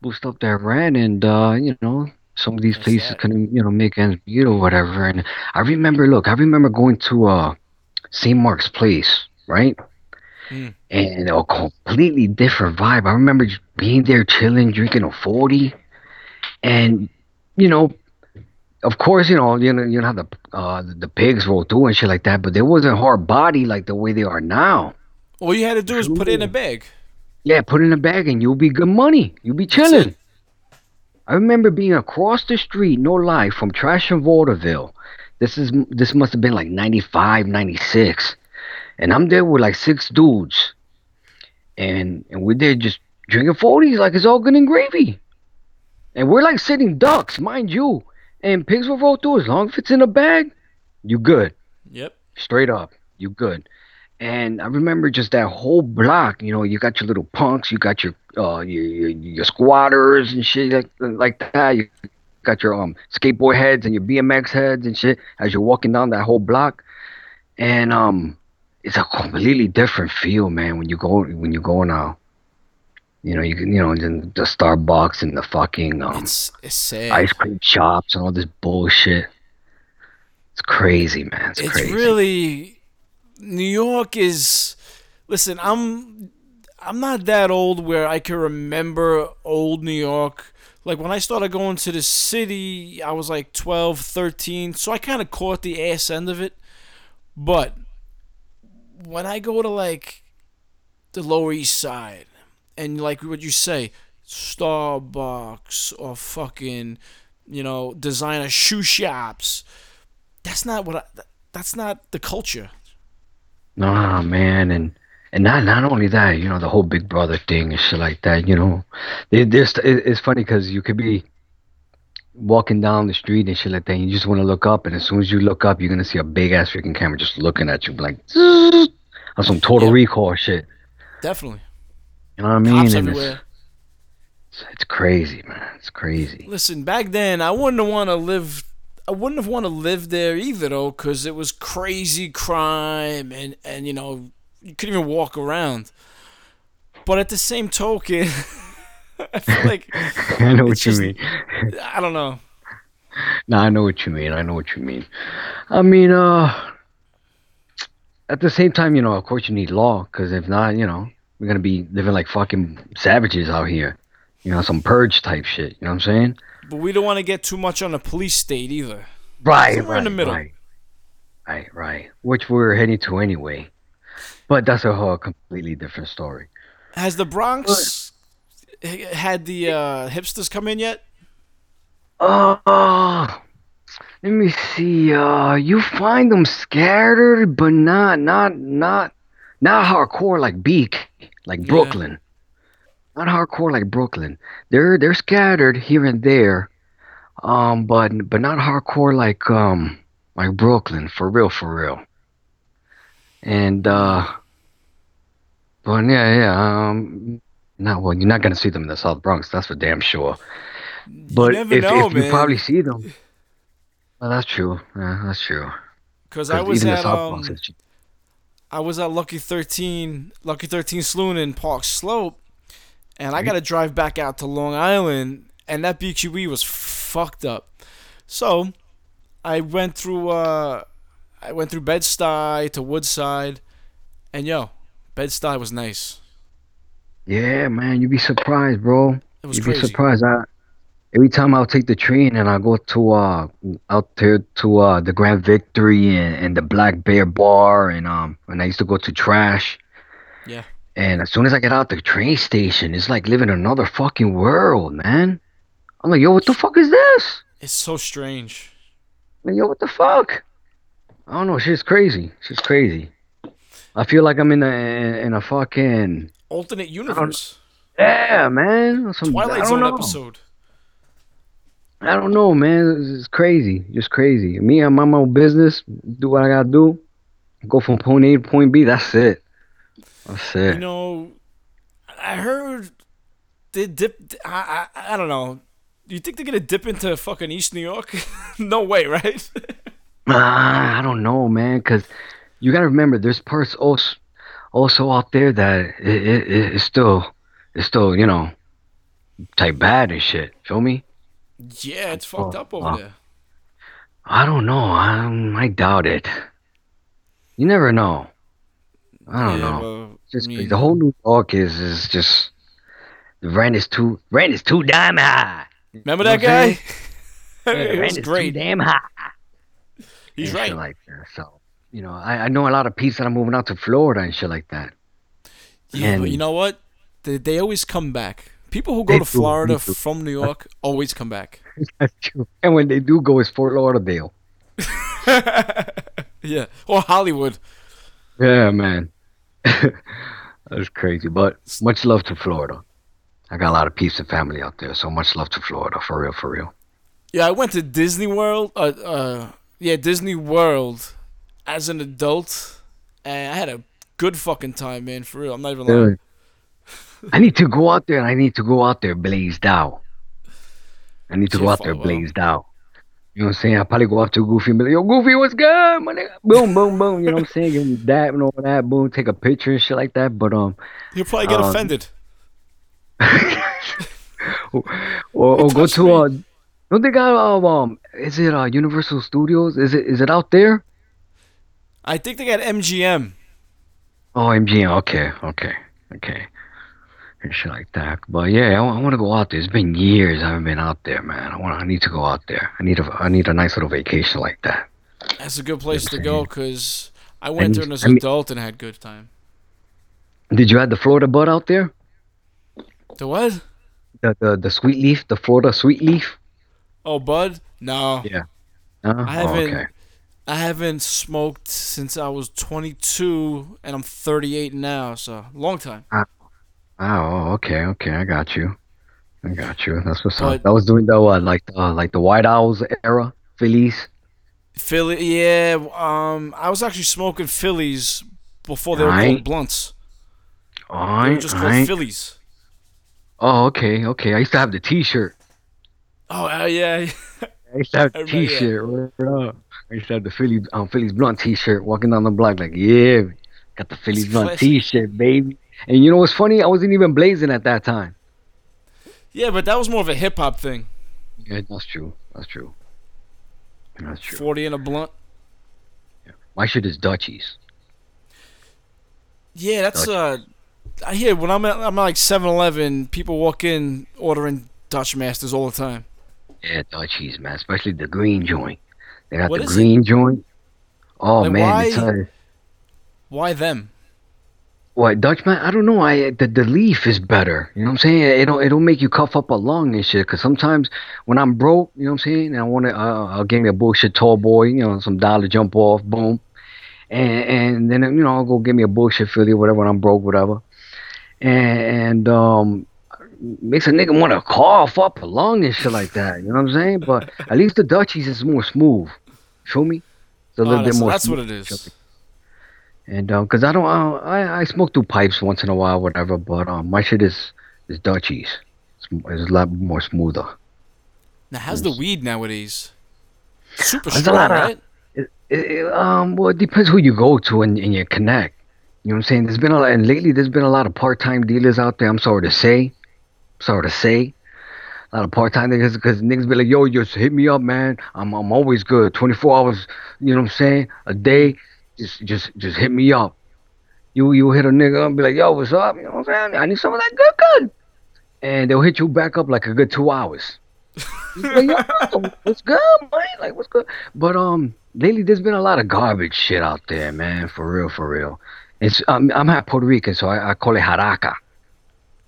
boost up that rent, and uh, you know, some of these That's places couldn't, you know, make ends meet or whatever. And I remember, look, I remember going to uh, St. Mark's Place, right? Mm. And a completely different vibe. I remember just being there, chilling, drinking a forty, and you know, of course, you know, you know, you know how the uh the pigs roll through and shit like that, but they wasn't hard body like the way they are now. All you had to do is put it in a bag. Yeah, put it in a bag and you'll be good money. You'll be chilling. I remember being across the street, no lie, from Trash and Vaudeville. This is this must have been like 95, 96. And I'm there with like six dudes. And and we're there just drinking 40s like it's all good and gravy. And we're like sitting ducks, mind you. And pigs will roll through as long as it's in a bag, you good. Yep. Straight up, you good. And I remember just that whole block. You know, you got your little punks, you got your uh your your, your squatters and shit like like that. You got your um skateboard heads and your BMX heads and shit as you're walking down that whole block. And um, it's a completely different feel, man. When you go when you go now. You know, you can you know the, the Starbucks and the fucking um It's it's ice cream shops and all this bullshit. It's crazy, man. It's, it's crazy. really New York is listen, I'm I'm not that old where I can remember old New York. Like when I started going to the city, I was like 12, 13, so I kind of caught the ass end of it. But when I go to like the Lower East Side and like what you say, Starbucks or fucking, you know, designer shoe shops, that's not what I, that's not the culture. Nah, man, and and not not only that, you know, the whole Big Brother thing and shit like that. You know, it, it, it's funny because you could be walking down the street and shit like that, and you just want to look up, and as soon as you look up, you're gonna see a big ass freaking camera just looking at you, like on some Total Yep. Recall shit. Definitely. You know what I mean? Cops And everywhere. It's, it's crazy, man. It's crazy. Listen, back then I wouldn't have want to live. I wouldn't have want to live there either, though, because it was crazy crime and and you know you couldn't even walk around. But at the same token, I feel like I know what It's you just- mean. I don't know. No, I know what you mean. I know what you mean. I mean, uh, at the same time, you know, of course you need law, because if not, you know, we're gonna be living like fucking savages out here. You know, some purge type shit. You know what I'm saying? But we don't want to get too much on the police state either. Right, Somewhere right, in the middle. right, right, right. Which we're heading to anyway. But that's a whole completely different story. Has the Bronx h- had the uh, hipsters come in yet? Uh, let me see. Uh, you find them scattered, but not, not, not, not hardcore like Beak, like Yeah. Brooklyn. Not hardcore like Brooklyn. They're they're scattered here and there, um, but but not hardcore like um like Brooklyn for real, for real. And uh, but yeah, yeah. Um, not well. You're not gonna see them in the South Bronx. That's for damn sure. But if, know, if you probably see them, well, that's true. Yeah, that's true. Because I was at South um, Bronx I was at Lucky Thirteen, Lucky Thirteen Saloon in Park Slope, and I got to drive back out to Long Island, and that BQE was fucked up. So, I went through uh, I went through Bed Stuy to Woodside, and yo, Bed Stuy was nice. Yeah, man, you'd be surprised, bro. It was You'd crazy. be surprised. I every time I'll take the train and I go to uh out there to uh the Grand Victory and, and the Black Bear Bar and um and I used to go to Trash. Yeah. And as soon as I get out the train station, it's like living in another fucking world, man. I'm like, yo, what the fuck is this? It's so strange. Like, yo, what the fuck? I don't know. Shit's crazy. Shit's crazy. I feel like I'm in a in a fucking Alternate universe. yeah, man. Some, Twilight Zone know. episode. I don't know, man. It's, crazy. Just crazy. Me, I'm on my own business. Do what I gotta do. Go from point A to point B. That's it. That's it. You know, I heard they dip. I, I I don't know. Do you think they're gonna dip into fucking East New York? no way, right? Ah, I don't know, man. Cause you gotta remember, there's parts also, also out there that it, it- it's still, it's still, you know, type bad and shit. Feel me? Yeah, it's fucked Oh, up over wow. there. I don't know. I, I doubt it. You never know. I don't yeah, know. well, Just mean, the whole New York is is just the rent is too rent is too damn high. remember you know that guy? was Rent is too damn high. He's and right. Like that. So, you know, I, I know a lot of peeps that are moving out to Florida and shit like that. Yeah, but you know what? They, they always come back. People who go They to Florida do. from New York always come back. That's true. And when they do go, it's Fort Lauderdale. Yeah, or Hollywood. Yeah, man. That's crazy. But much love to Florida. I got a lot of peeps and family out there, so much love to Florida, for real, for real. Yeah, I went to Disney World. Uh, uh, yeah, Disney World as an adult, and I had a good fucking time, man. For real, I'm not even lying. Really. I need to go out there. I need to go out there blazed out. I need to go out there blazed out. You know what I'm saying? I'll probably go up to Goofy and be like, yo, Goofy, what's good? My nigga? Boom, boom, boom. You know what I'm saying? Give him that and all that. Boom, take a picture and shit like that. But, um, You'll probably get Um, offended. or, or go to, uh, don't they got, uh, um, is it, uh, Universal Studios? Is it, is it out there? I think they got MGM. Oh, MGM. Okay, okay, okay. And shit like that. But yeah, I, want to go out there. It's been years I haven't been out there, man. I want. I need to go out there. I need a. I need a nice little vacation like that. That's a good place to I'm go because I went there And- as I an mean- adult and had good time. Did you have the Florida bud out there? The what? The the the sweet leaf, the Florida sweet leaf. Oh, Bud? No, Yeah. Uh, I haven't. Oh, okay. I haven't smoked since I was 22, and I'm 38 now. So long time. Oh, okay, okay. I got you. I got you. That's what's But- up. That was doing the what, like the like the White Owls era, Phillies. Philly, yeah. Um, I was actually smoking Phillies before they were called blunts. They were just called. Phillies. Oh, okay, okay. I used to have the T-shirt. Oh, uh, yeah. I used to have the. T-shirt. I used to have the Philly, um, Phillies blunt T-shirt. Walking down the block like, yeah, got the Phillies blunt classic. T-shirt, baby. And you know what's funny? I wasn't even blazing at that time. yeah, but that was more of a hip hop thing. Yeah, that's true. That's true. That's true. 40 and a blunt. Yeah. My shit is Dutchies. Yeah, that's uh. I hear when I'm at I'm at like 7-Eleven, people walk in ordering Dutch Masters all the time. Yeah, Dutchies, man. Especially the green joint. They got What the is it? green joint. Oh Like, man, it's why- uh, Why them? What Dutch man? I don't know. I the, the leaf is better. You know what I'm saying? It don't it don't make you cough up a lung and shit. Cause sometimes when I'm broke, you know what I'm saying, and I want to, uh, I'll give me a bullshit tall boy, you know, some dollar jump off, boom, and and then you know I'll go get me a bullshit Philly whatever when I'm broke, whatever, and, and um. Makes a nigga want to cough up a lung and shit like that. You know what I'm saying? But at least the Dutchies is more smooth. Feel me? It's a Oh, little bit that's, more. that's smooth. what it is. And um, cause I don't, I, I smoke through pipes once in a while, whatever. But um, my shit is is Dutchies. It's, it's a lot more smoother. Now, how's the weed nowadays? Super strong, of- right? It, it, um, well, it depends who you go to and, and you connect. You know what I'm saying? There's been a lot, and lately there's been a lot of part-time dealers out there. I'm sorry to say, sorry to say, a lot of part-time niggas because niggas be like, yo, just hit me up, man. I'm I'm always good, 24 hours. You know what I'm saying? A day, just just just hit me up. You you hit a nigga and be like, yo, what's up? You know what I'm saying? I need some of that good good. And they'll hit you back up like a good two hours. Like, yo, what's good, man? Like, what's good? But um, lately there's been a lot of garbage shit out there, man. For real, for real. It's um, I'm half Puerto Rican, so I, I call it haraca.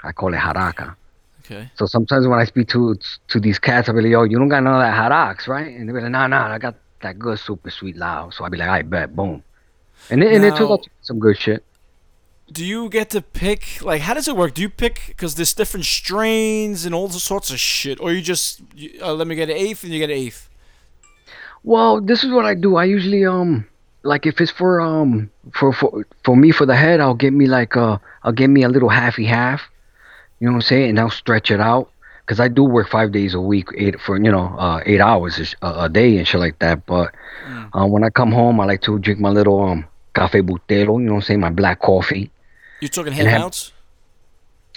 I call it haraca. Okay. So sometimes when I speak to to these cats, I'll be like, yo, you don't got none of that harax, right? And they'll be like, nah, nah, I got that good super sweet loud. So I'll be like, I bet, boom. And it, and it turns out some good shit. Do you get to pick like how does it work? Do you pick because there's different strains and all sorts of shit, or you just you, uh, let me get an eighth and you get an eighth? Well, this is what I do. I usually um like if it's for um for for for me for the head, I'll get me like uh I'll get me a little halfy half. You know what I'm saying? And I'll stretch it out because I do work five days a week, eight for you know uh eight hours a, a, a day and shit like that. But Mm. uh, when I come home, I like to drink my little um Café Bustelo. You know what I'm saying? My black coffee. You're talking half have- ounce.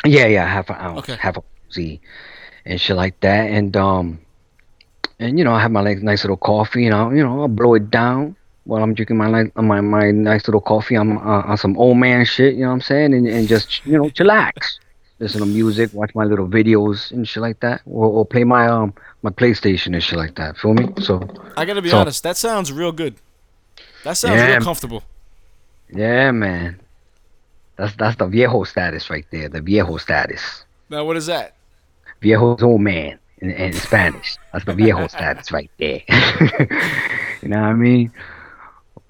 Yeah, yeah, half an ounce, Okay. half a Z, and shit like that. And um, and you know, I have my like nice little coffee. You know, you know, I'll blow it down while I'm drinking my like my my nice little coffee. I'm uh, on some old man shit. You know what I'm saying? And and just you know, chillax. listen to music, watch my little videos and shit like that, or, or play my um my PlayStation and shit like that. Feel me? So I gotta be So- honest. That sounds real good. That sounds Yeah. real comfortable. Yeah, man, that's that's the viejo status right there. The viejo status. Now, what is that? Viejo's old man in, in Spanish. That's the viejo status right there. you know what I mean?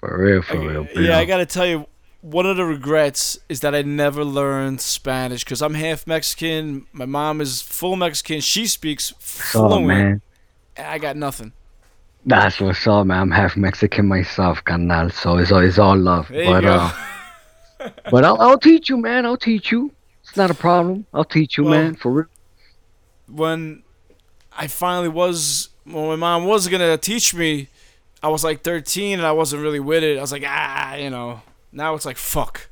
For real, for real. for Yeah, I gotta tell you, one of the regrets is that I never learned Spanish because I'm half Mexican. My mom is full Mexican. She speaks fluent. Oh man. and I got nothing. That's what's up, man. I'm half Mexican myself, canal. So it's all, it's all love. There but uh, but I'll, I'll teach you, man. I'll teach you. It's not a problem. I'll teach you, Well- man. For real. when I finally was, when my mom was gonna teach me, I was like 13 and I wasn't really with it. I was like, ah, you know. Now it's like, fuck.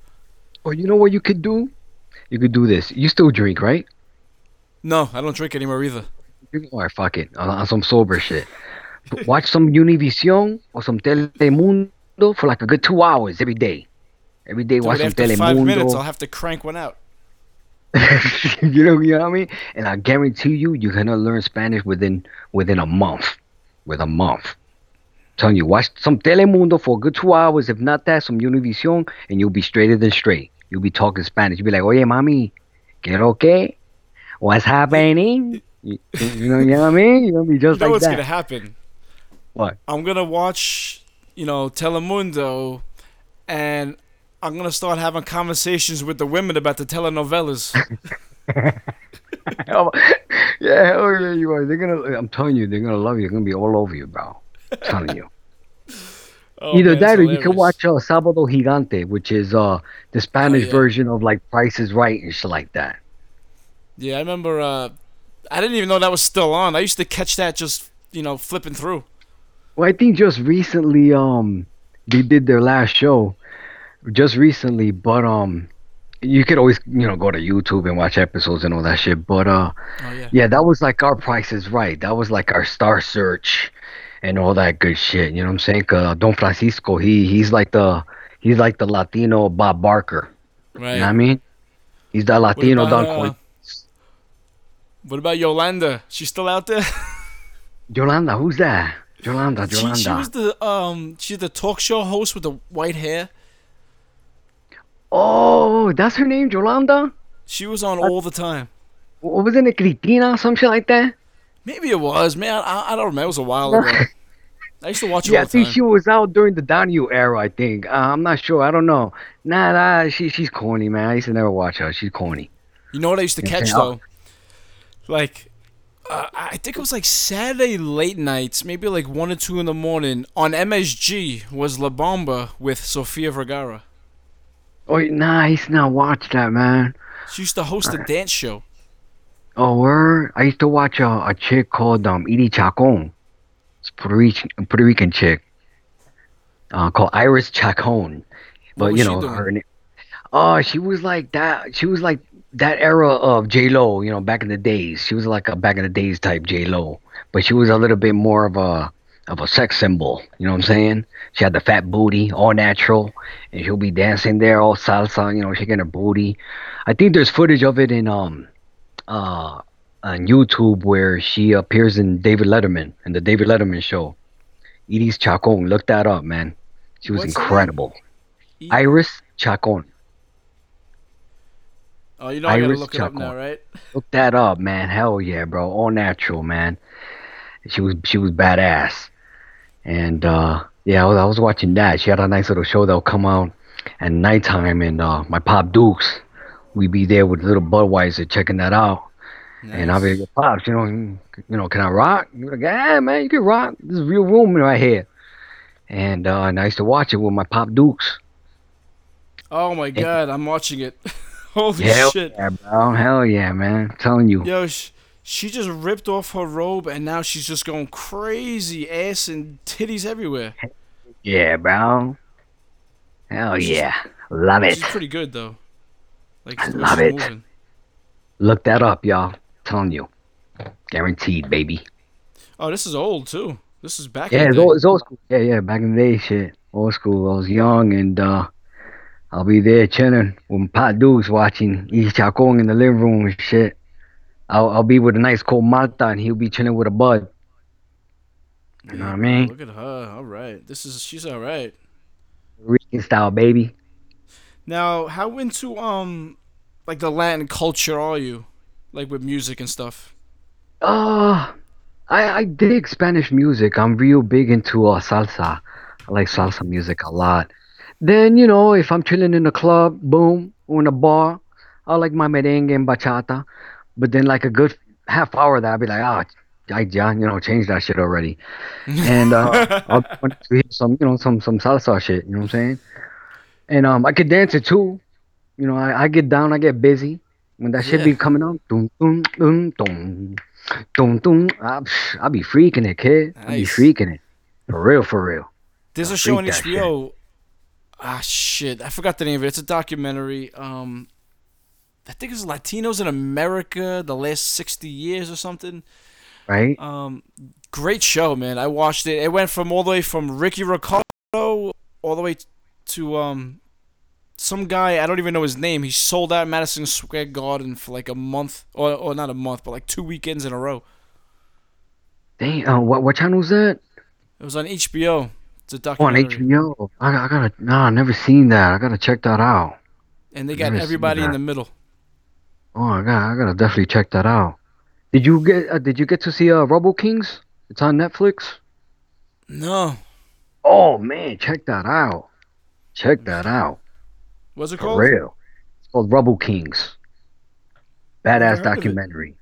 Or you know what you could do? You could do this. You still drink, right? No, I don't drink anymore either. All right, fuck it. On, on some sober shit. Watch some Univision or some Telemundo for like a good two hours every day. Every day, Dude, watch some after five minutes, I'll have to crank one out. you know, you know what I mean? And I guarantee you, you're gonna learn Spanish within within a month. With a month. telling you, watch some Telemundo for a good two hours. If not that, some Univision, and you'll be straighter than straight. You'll be talking Spanish. You'll be like, oye, mami, ¿qué lo que? What's happening? You, you know, you know what I mean? You're gonna be You just know like what's that. gonna happen? What? I'm gonna watch, you know, Telemundo, and I'm gonna start having conversations with the women about the telenovelas. Hell- yeah, hell yeah, you are. They're gonna. I'm telling you, they're gonna love you. They're gonna be all over you, bro. I'm telling you. Oh, Either man, that, or you can watch uh, Sábado Gigante, which is uh the Spanish Oh, yeah. version of like Price is Right and shit like that. Yeah, I remember. Uh, I didn't even know that was still on. I used to catch that just, you know, flipping through. Well, I think just recently, um, they did their last show, just recently. But um, you could always, you know, go to YouTube and watch episodes and all that shit. But uh, Oh yeah. yeah, that was like our Price is Right. That was like our Star Search, and all that good shit. You know what I'm saying? 'Cause Don Francisco, he he's like the he's like the Latino Bob Barker. Right. You know what I mean? He's that What Latino about, Don uh, what about Yolanda? She's still out there? Yolanda, who's that? Yolanda, she, Yolanda. she was the um, she's the talk show host with the white hair. oh, that's her name, Yolanda. She was on all the time. Wasn't it, Cristina, some shit like that? Maybe it was, man. I, I don't remember. It was a while ago. I used to watch it Yeah, I all the think time. she was out during the Daniel era. I think. Uh, I'm not sure. I don't know. Nah, nah. She she's corny, man. I used to never watch her. She's corny. You know what I used to catch though? Like, uh, I think it was like Saturday late nights, maybe like one or two in the morning. On MSG was La Bomba with Sofia Vergara. Oh, nah. Used not watch that, man. She used to host a dance show. Oh, word. I used to watch a, a chick called um Edie Chacon. It's Puerto Rican, Puerto Rican chick. Uh, called Iris Chacon. But you know her. name. Oh, she was like that. She was like that era of J Lo. You know, back in the days. She was like a back in the days type J Lo. But she was a little bit more of a of a sex symbol. You know what I'm saying? She had the fat booty, all natural, and she'll be dancing there, all salsa. You know, shaking her booty. I think there's footage of it in um uh, on YouTube where she appears in David Letterman in the David Letterman show. Iris Chacon, look that up, man. She was What's incredible. Iris Chacon, Oh, you know I gotta look it up now, right? look that up, man. Hell yeah, bro, all natural, man. She was she was badass, and uh, yeah, I was, I was watching that. She had a nice little show that'll come out at nighttime, and uh, my pop Dukes, we be there with little Budweiser checking that out. And I'll be like, pops, you know, you know, can I rock? You're like, yeah, man, you can rock. This is real room right here. And uh, and I used to watch it with my pop dukes. Oh my god, I'm watching it. Holy Hell shit. yeah, bro. Hell yeah, man. I'm telling you. Yo, sh- she just ripped off her robe and now she's just going crazy, ass and titties everywhere. Yeah, bro. Hell yeah. Love it. She's pretty good though. Like I love it. moving. Look that up, y'all. telling you. Guaranteed, baby. Oh, this is old too. This is back Yeah, in it's the day. old, it's old school. Yeah, yeah, back in the day, shit. Old school. I was young and, uh, I'll be there chilling with Pat Dukes watching He's Chacon in the living room and shit. I'll, I'll be with a nice cold Malta and he'll be chilling with a bud. You know what I mean? Look at her. All right. This is she's all right. Rican style, baby. Now, how into um like the Latin culture are you? Like with music and stuff. Uh, I, I dig Spanish music. I'm real big into uh, salsa. I like salsa music a lot. Then, you know, if I'm chilling in a club, boom, or in a bar, I like my merengue and bachata. But then, like a good half hour of that, I'll be like, ah, I, yeah, you know, change that shit already. And uh, I'll want to hear some, you know, some some salsa shit. You know what I'm saying? And um, I could dance it too. You know, I, I get down, I get busy. When that shit be Yeah. coming on, dum dum dum dum, dum dum, I, I be freaking it, kid. I be freaking it, for real, for real. There's I a show on. HBO. Ah shit, I forgot the name of it. It's a documentary. Um, I think it's Latinos in America, the last sixty years or something. Right? Um, great show, man. I watched it. It went from all the way from Ricky Ricardo all the way to um some guy I don't even know his name. He sold out Madison Square Garden for like a month, or or not a month, but like two weekends in a row. Dang, uh, what what was that? It was on HBO. It's a Oh, on HBO. I, I gotta, nah, I never seen that. I gotta check that out. and they got everybody in the middle. Oh, I got, I gotta definitely check that out. Did you get, uh, did you get to see uh, Rubble Kings? It's on Netflix. No, Oh man, check that out. Check that out. what's it For called? real. It's called Rubble Kings. Badass of it. documentary.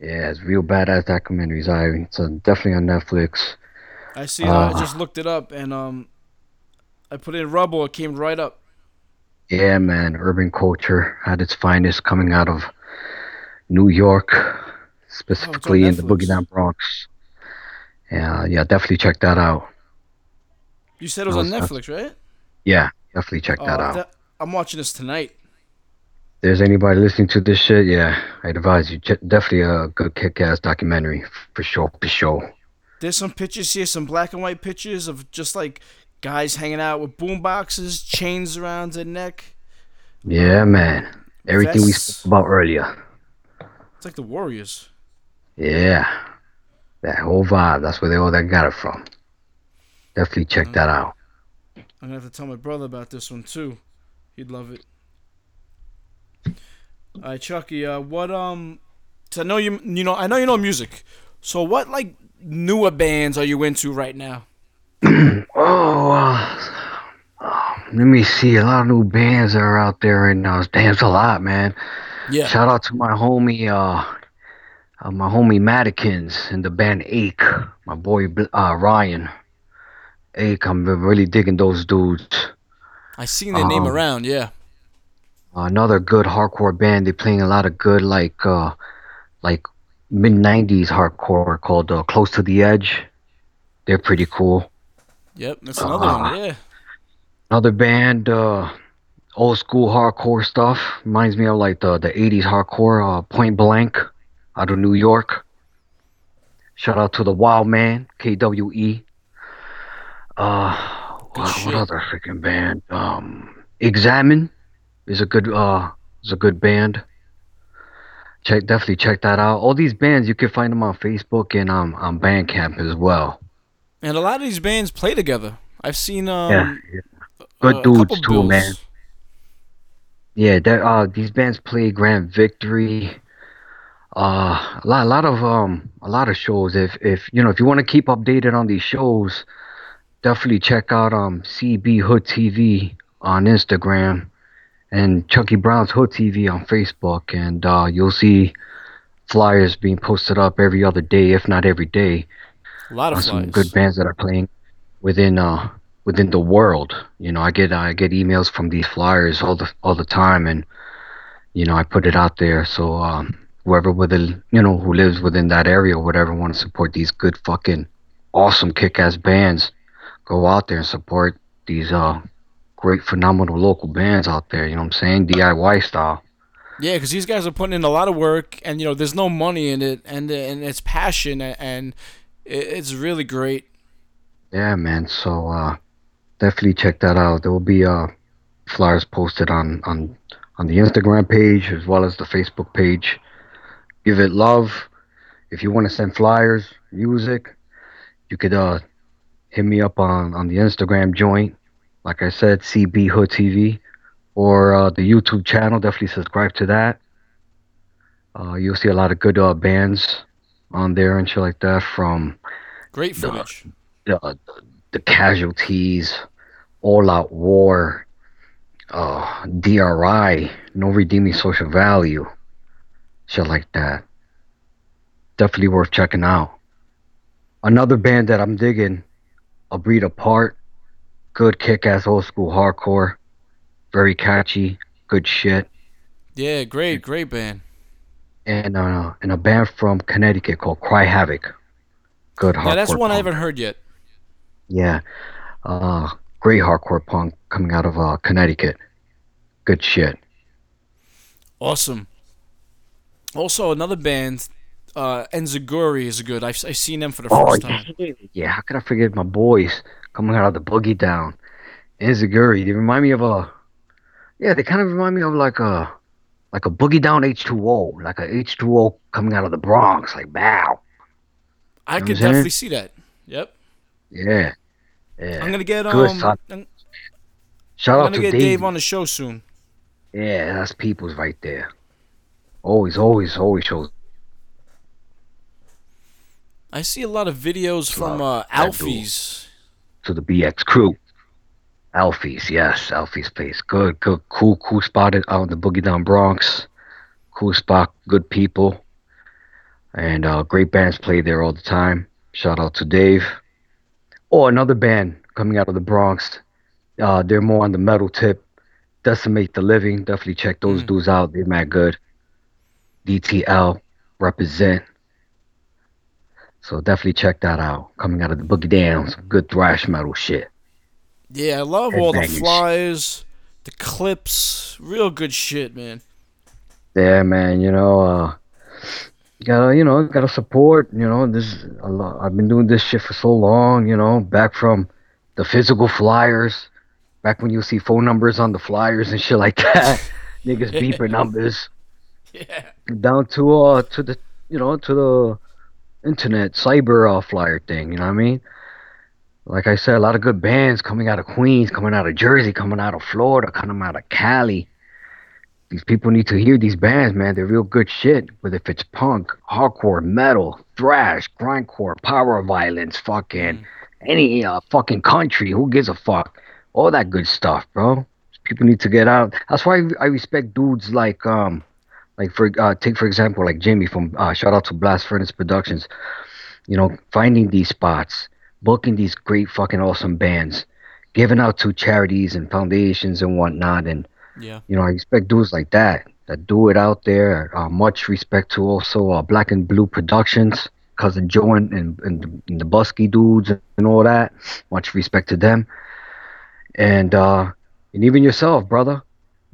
Yeah, it's real badass documentaries. I it's uh, definitely on Netflix. I see. it. I just looked it up, and um, I put in Rubble. It came right up. Yeah, man, urban culture at its finest coming out of New York, specifically in the. Boogie Down Bronx. Yeah, yeah, definitely check that out. You said it was on Netflix, right? Yeah, definitely check Oh, that out. that- I'm watching this tonight. there's anybody listening to this shit, yeah, I advise you. Definitely a good kick-ass documentary for sure, for sure. There's some pictures here, some black and white pictures of just like guys hanging out with boom boxes, chains around their neck. Yeah, man. Everything we spoke about earlier. It's like the Warriors. Yeah, that whole vibe. That's where they all that got it from. Definitely check that out. I'm gonna have to tell my brother about this one too. He'd love it. All right, Chucky. Uh, what um? So I know you. You know, I know you know music. So what like newer bands are you into right now? Oh, uh, oh, let me see. A lot of new bands are out there right now. Damn, it's a lot, man. Yeah. Shout out to my homie, uh, uh my homie Madikins and the band Ache. My boy uh, Ryan. Ache, I'm really digging those dudes. I seen their name Um, around. Yeah. Another good hardcore band. They're playing a lot of good, like, uh, like mid '90s hardcore called uh, Close to the Edge. They're pretty cool. Yep. That's another Ah. one. Yeah. Another band, uh, old school hardcore stuff. Reminds me of like the the '80s hardcore. Uh, Point Blank, out of New York. Shout out to the Wild Man, KWE. Uh, what, what other freaking band? Um, Examine is a good uh is a good band. Check definitely check that out. All these bands you can find them on Facebook and um on Bandcamp as well. And a lot of these bands play together. I've seen um. yeah, yeah. good uh, dudes too, bills. man. Yeah, that uh these bands play Grand Victory. Uh a lot a lot of um a lot of shows. If if you know if you want to keep updated on these shows, definitely check out um CB Hood TV on Instagram and Chucky Brown's Hood TV on Facebook and uh you'll see flyers being posted up every other day, if not every day A lot on of some good bands that are playing within uh within the world. You know, I get I get emails from these flyers all the all the time, and you know I put it out there. So um, whoever within you know who lives within that area or whatever want to support these good fucking awesome kick-ass bands, go out there and support these uh great phenomenal local bands out there. You know what I'm saying? DIY style. Yeah, because these guys are putting in a lot of work, and you know, there's no money in it, and and it's passion, and it's really great. Yeah, man. So uh, definitely check that out. There will be uh flyers posted on on on the Instagram page as well as the Facebook page. Give it love. If you want to send flyers, music, you could uh hit me up on on the Instagram joint. Like I said, CB Hood TV or uh, the YouTube channel. Definitely subscribe to that. Uh, you'll see a lot of good uh, bands on there and shit like that from Great footage. uh, the casualties, all out war, uh, DRI, no redeeming social value, shit like that. Definitely worth checking out. Another band that I'm digging, A Breed Apart, good kick ass old school hardcore, very catchy, good shit. Yeah, great, great band. And uh, and a band from Connecticut called Cry Havoc. Good hardcore. Yeah, that's one I haven't heard yet. Yeah. Uh, great hardcore punk coming out of uh, Connecticut. Good shit. Awesome. Also, another band, uh, Enziguri is good. I've, I've seen them for the Oh, first yeah. time. yeah. How could I forget my boys coming out of the boogie down? Inzaguri. They remind me of a. Yeah, they kind of remind me of like a. Like a boogie down H2O. Like a H2O coming out of the Bronx. Like, bow. I know what saying? definitely see that. Yep. Yeah. Yeah. I'm gonna get Good, um, son. I'm, Shout I'm out get Dave. Dave on the show soon. Yeah, that's people's right there. Always, always, always shows. I see a lot of videos from uh. Alfie's. To the BX crew. Alfie's, yes, Alfie's place. Good, good, cool, cool spot out in the Boogie Down Bronx. Cool spot, good people. And uh, great bands play there all the time. Shout out to Dave. Oh, another band coming out of the Bronx. Uh, they're more on the metal tip. Decimate the Living. Definitely check those Mm. dudes out. They're mad good. DTL represent. So definitely check that out. Coming out of the Boogie Downs. Good thrash metal shit. Yeah, I love all the flyers, the clips. Real good shit, man. Yeah, man. You know, uh, you gotta, you know, gotta support. You know, this. A lot, I've been doing this shit for so long. You know, back from the physical flyers, back when you see phone numbers on the flyers and shit like that. Niggas beeping numbers Yeah. down to uh to the you know to the internet cyber uh, flyer thing. You know what I mean? Like I said, a lot of good bands coming out of Queens, coming out of Jersey, coming out of Florida, coming out of Cali. These people need to hear these bands, man. They're real good shit. Whether if it's punk, hardcore, metal, thrash, grindcore, power violence, fucking any uh, fucking country. Who gives a fuck? All that good stuff, bro. People need to get out. That's why I respect dudes like um like for uh, take for example like Jimmy from uh, shout out to Blast Furnace Productions. You know, finding these spots, booking these great fucking awesome bands, giving out to charities and foundations and whatnot. And Yeah. you know, I respect dudes like that that do it out there. Uh, much respect to also uh, Black and Blue Productions, cousin Joe and, and, and, and the Busky dudes and all that. Much respect to them. And uh, and even yourself, brother.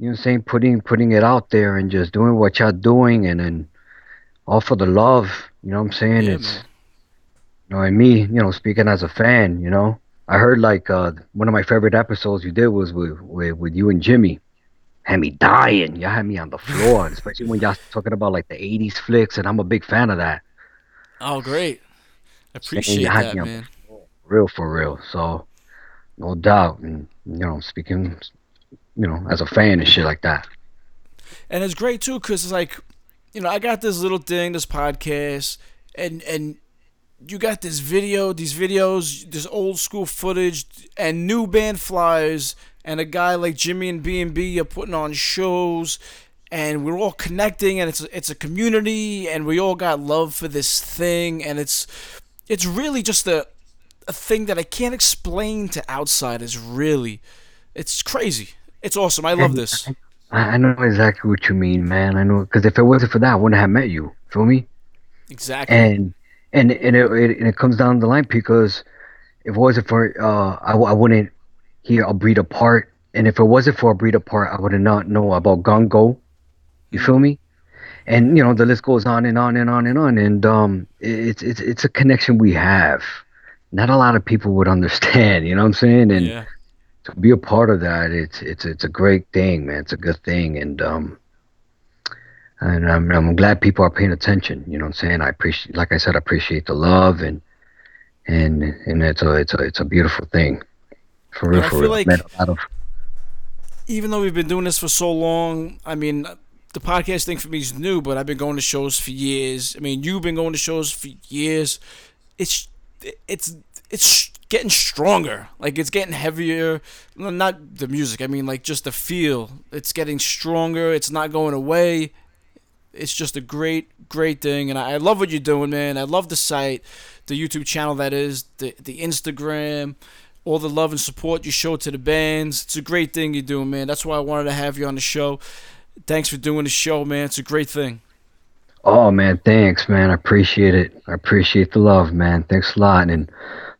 You know what I'm saying? Putting putting it out there and just doing what y'all doing and then all for the love. You know what I'm saying? Yeah, it's man. you know, and me, you know, speaking as a fan, you know, I heard like uh, one of my favorite episodes you did was with with, with you and Jimmy. Had me dying. Y'all had me on the floor, especially when y'all talking about like the '80s flicks, and I'm a big fan of that. Oh, great. I appreciate that, man. real for real. So, no doubt, and you know, speaking, you know, as a fan and shit like that. and it's great too because it's like you know i got this little thing this podcast and and you got this video these videos this old school footage and new band flyers and a guy like jimmy and b&b are putting on shows and we're all connecting and it's it's a community and we all got love for this thing and it's it's really just a a thing that i can't explain to outsiders really it's crazy it's awesome. I love this. I, know exactly what you mean, man. I know because if it wasn't for that, I wouldn't have met you. Feel me? exactly. And and and it, it, and it comes down the line because if it wasn't for uh I, I wouldn't hear a breed apart and if it wasn't for a breed apart I would not know about Gongo. You feel me? And you know the list goes on and on and on and on. And um it's it's it's a connection we have. Not a lot of people would understand you know what I'm saying? And yeah to be a part of that, it's it's it's a great thing, man. It's a good thing, and um, and I'm I'm glad people are paying attention. You know what I'm saying? I appreciate, like I said, I appreciate the love and and and it's a it's a it's a beautiful thing. For real, I for real. like- a lot of even though we've been doing this for so long, I mean, the podcast thing for me is new, but I've been going to shows for years. I mean, you've been going to shows for years. It's it's it's getting stronger. Like it's getting heavier. No, Not the music. I mean, like just the feel. It's getting stronger. It's not going away. It's just a great, great thing, and I, I love what you're doing, man. I love the site, the YouTube channel that is, the the Instagram, all the love and support you show to the bands. It's a great thing you're doing, man. That's why I wanted to have you on the show. Thanks for doing the show, man. It's a great thing. Oh man, thanks, man. I appreciate it. I appreciate the love, man. Thanks a lot. And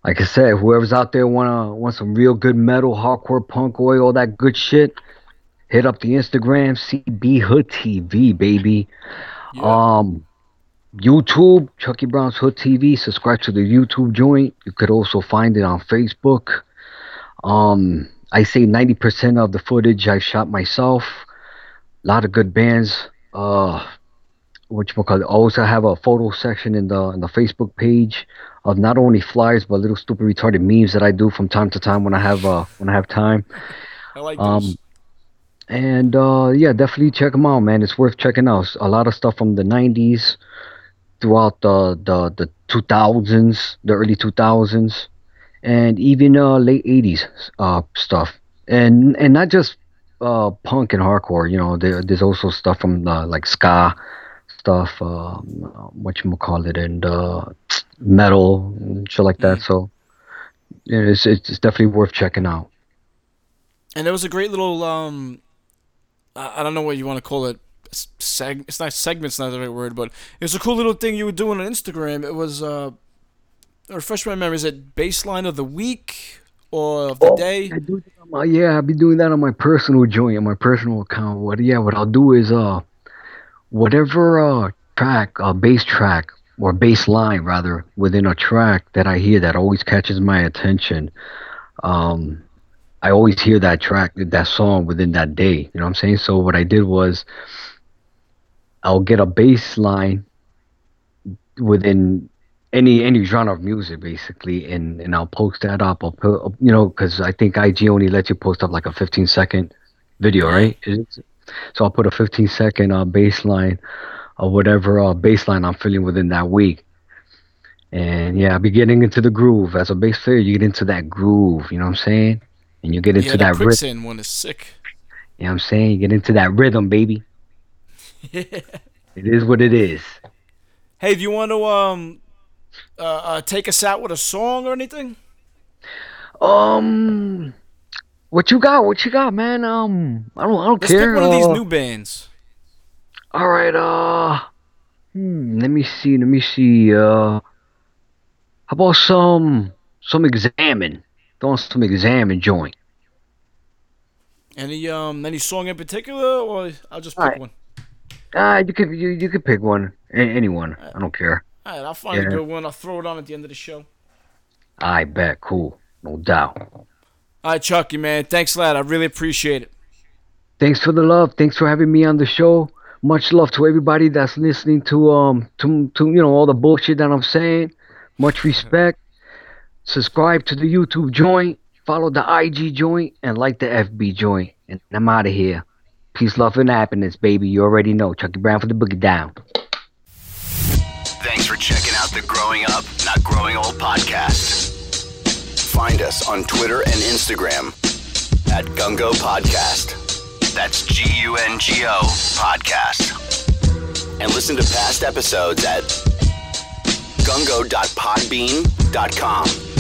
like I said, whoever's out there wanna want some real good metal, hardcore punk oi, all that good shit, hit up the Instagram, CB Hood TV, baby. Yeah. Um YouTube, Chucky Brown's Hood TV. Subscribe to the YouTube joint. You could also find it on Facebook. Um, I say 90% of the footage I shot myself. A lot of good bands. Uh, which because I also have a photo section in the in the Facebook page of not only flyers but little stupid retarded memes that I do from time to time when I have uh when I have time. I like um, those. And uh, yeah, definitely check them out, man. It's worth checking out. A lot of stuff from the '90s, throughout the the the 2000s, the early 2000s, and even uh, late '80s uh, stuff. And and not just uh, punk and hardcore. You know, there, there's also stuff from uh, like ska stuff, um, what you call it, and uh, metal and shit like that. So it's it's definitely worth checking out. And there was a great little um, I, don't know what you want to call it. Seg- it's not segment's not the right word, but it was a cool little thing you were doing on Instagram. It was uh, refresh my memory. Is it bass line of the week or of the day? I do that on my, yeah, I'll be doing that on my personal joint, on my personal account. What yeah, what I'll do is uh whatever uh track, uh bass track or bass line rather within a track that I hear that always catches my attention. Um I always hear that track that song within that day. You know what I'm saying? So what I did was I'll get a bass line within any any genre of music basically and and i'll post that up i'll put you know because i think ig only lets you post up like a 15 second video right so i'll put a 15 second uh bass line or whatever uh bass line i'm feeling within that week and yeah i'll be getting into the groove as a bass player you get into that groove you know what i'm saying and you get into yeah, that rhythm one is sick. you know what i'm saying you get into that rhythm baby it is what it is Hey, do you want to um uh, uh take us out with a song or anything? Um, what you got? What you got, man? Um, I don't, I don't Let's care. pick one of these uh, new bands. All right. Uh, hmm, let me see. Let me see. Uh, how about some some examine? Throwing some examine joint. Any um any song in particular, or I'll just pick Alright. one. Ah, you could you, you could pick one. A- anyone. I don't care. All right, I'll find a good one. I'll throw it on at the end of the show. I bet. Cool. No doubt. All right, Chucky, man. Thanks a lot. I really appreciate it. Thanks for the love. Thanks for having me on the show. Much love to everybody that's listening to um to to you know all the bullshit that I'm saying. Much respect. Subscribe to the YouTube joint, follow the IG joint, and like the FB joint. And I'm out of here. Peace, love, and happiness, baby. You already know. Chucky Brown for the boogie down. Thanks for checking out the Growing Up, Not Growing Old podcast. Find us on Twitter and Instagram at Gungo Podcast. That's G U N G O Podcast. And listen to past episodes at gungo.podbean.com.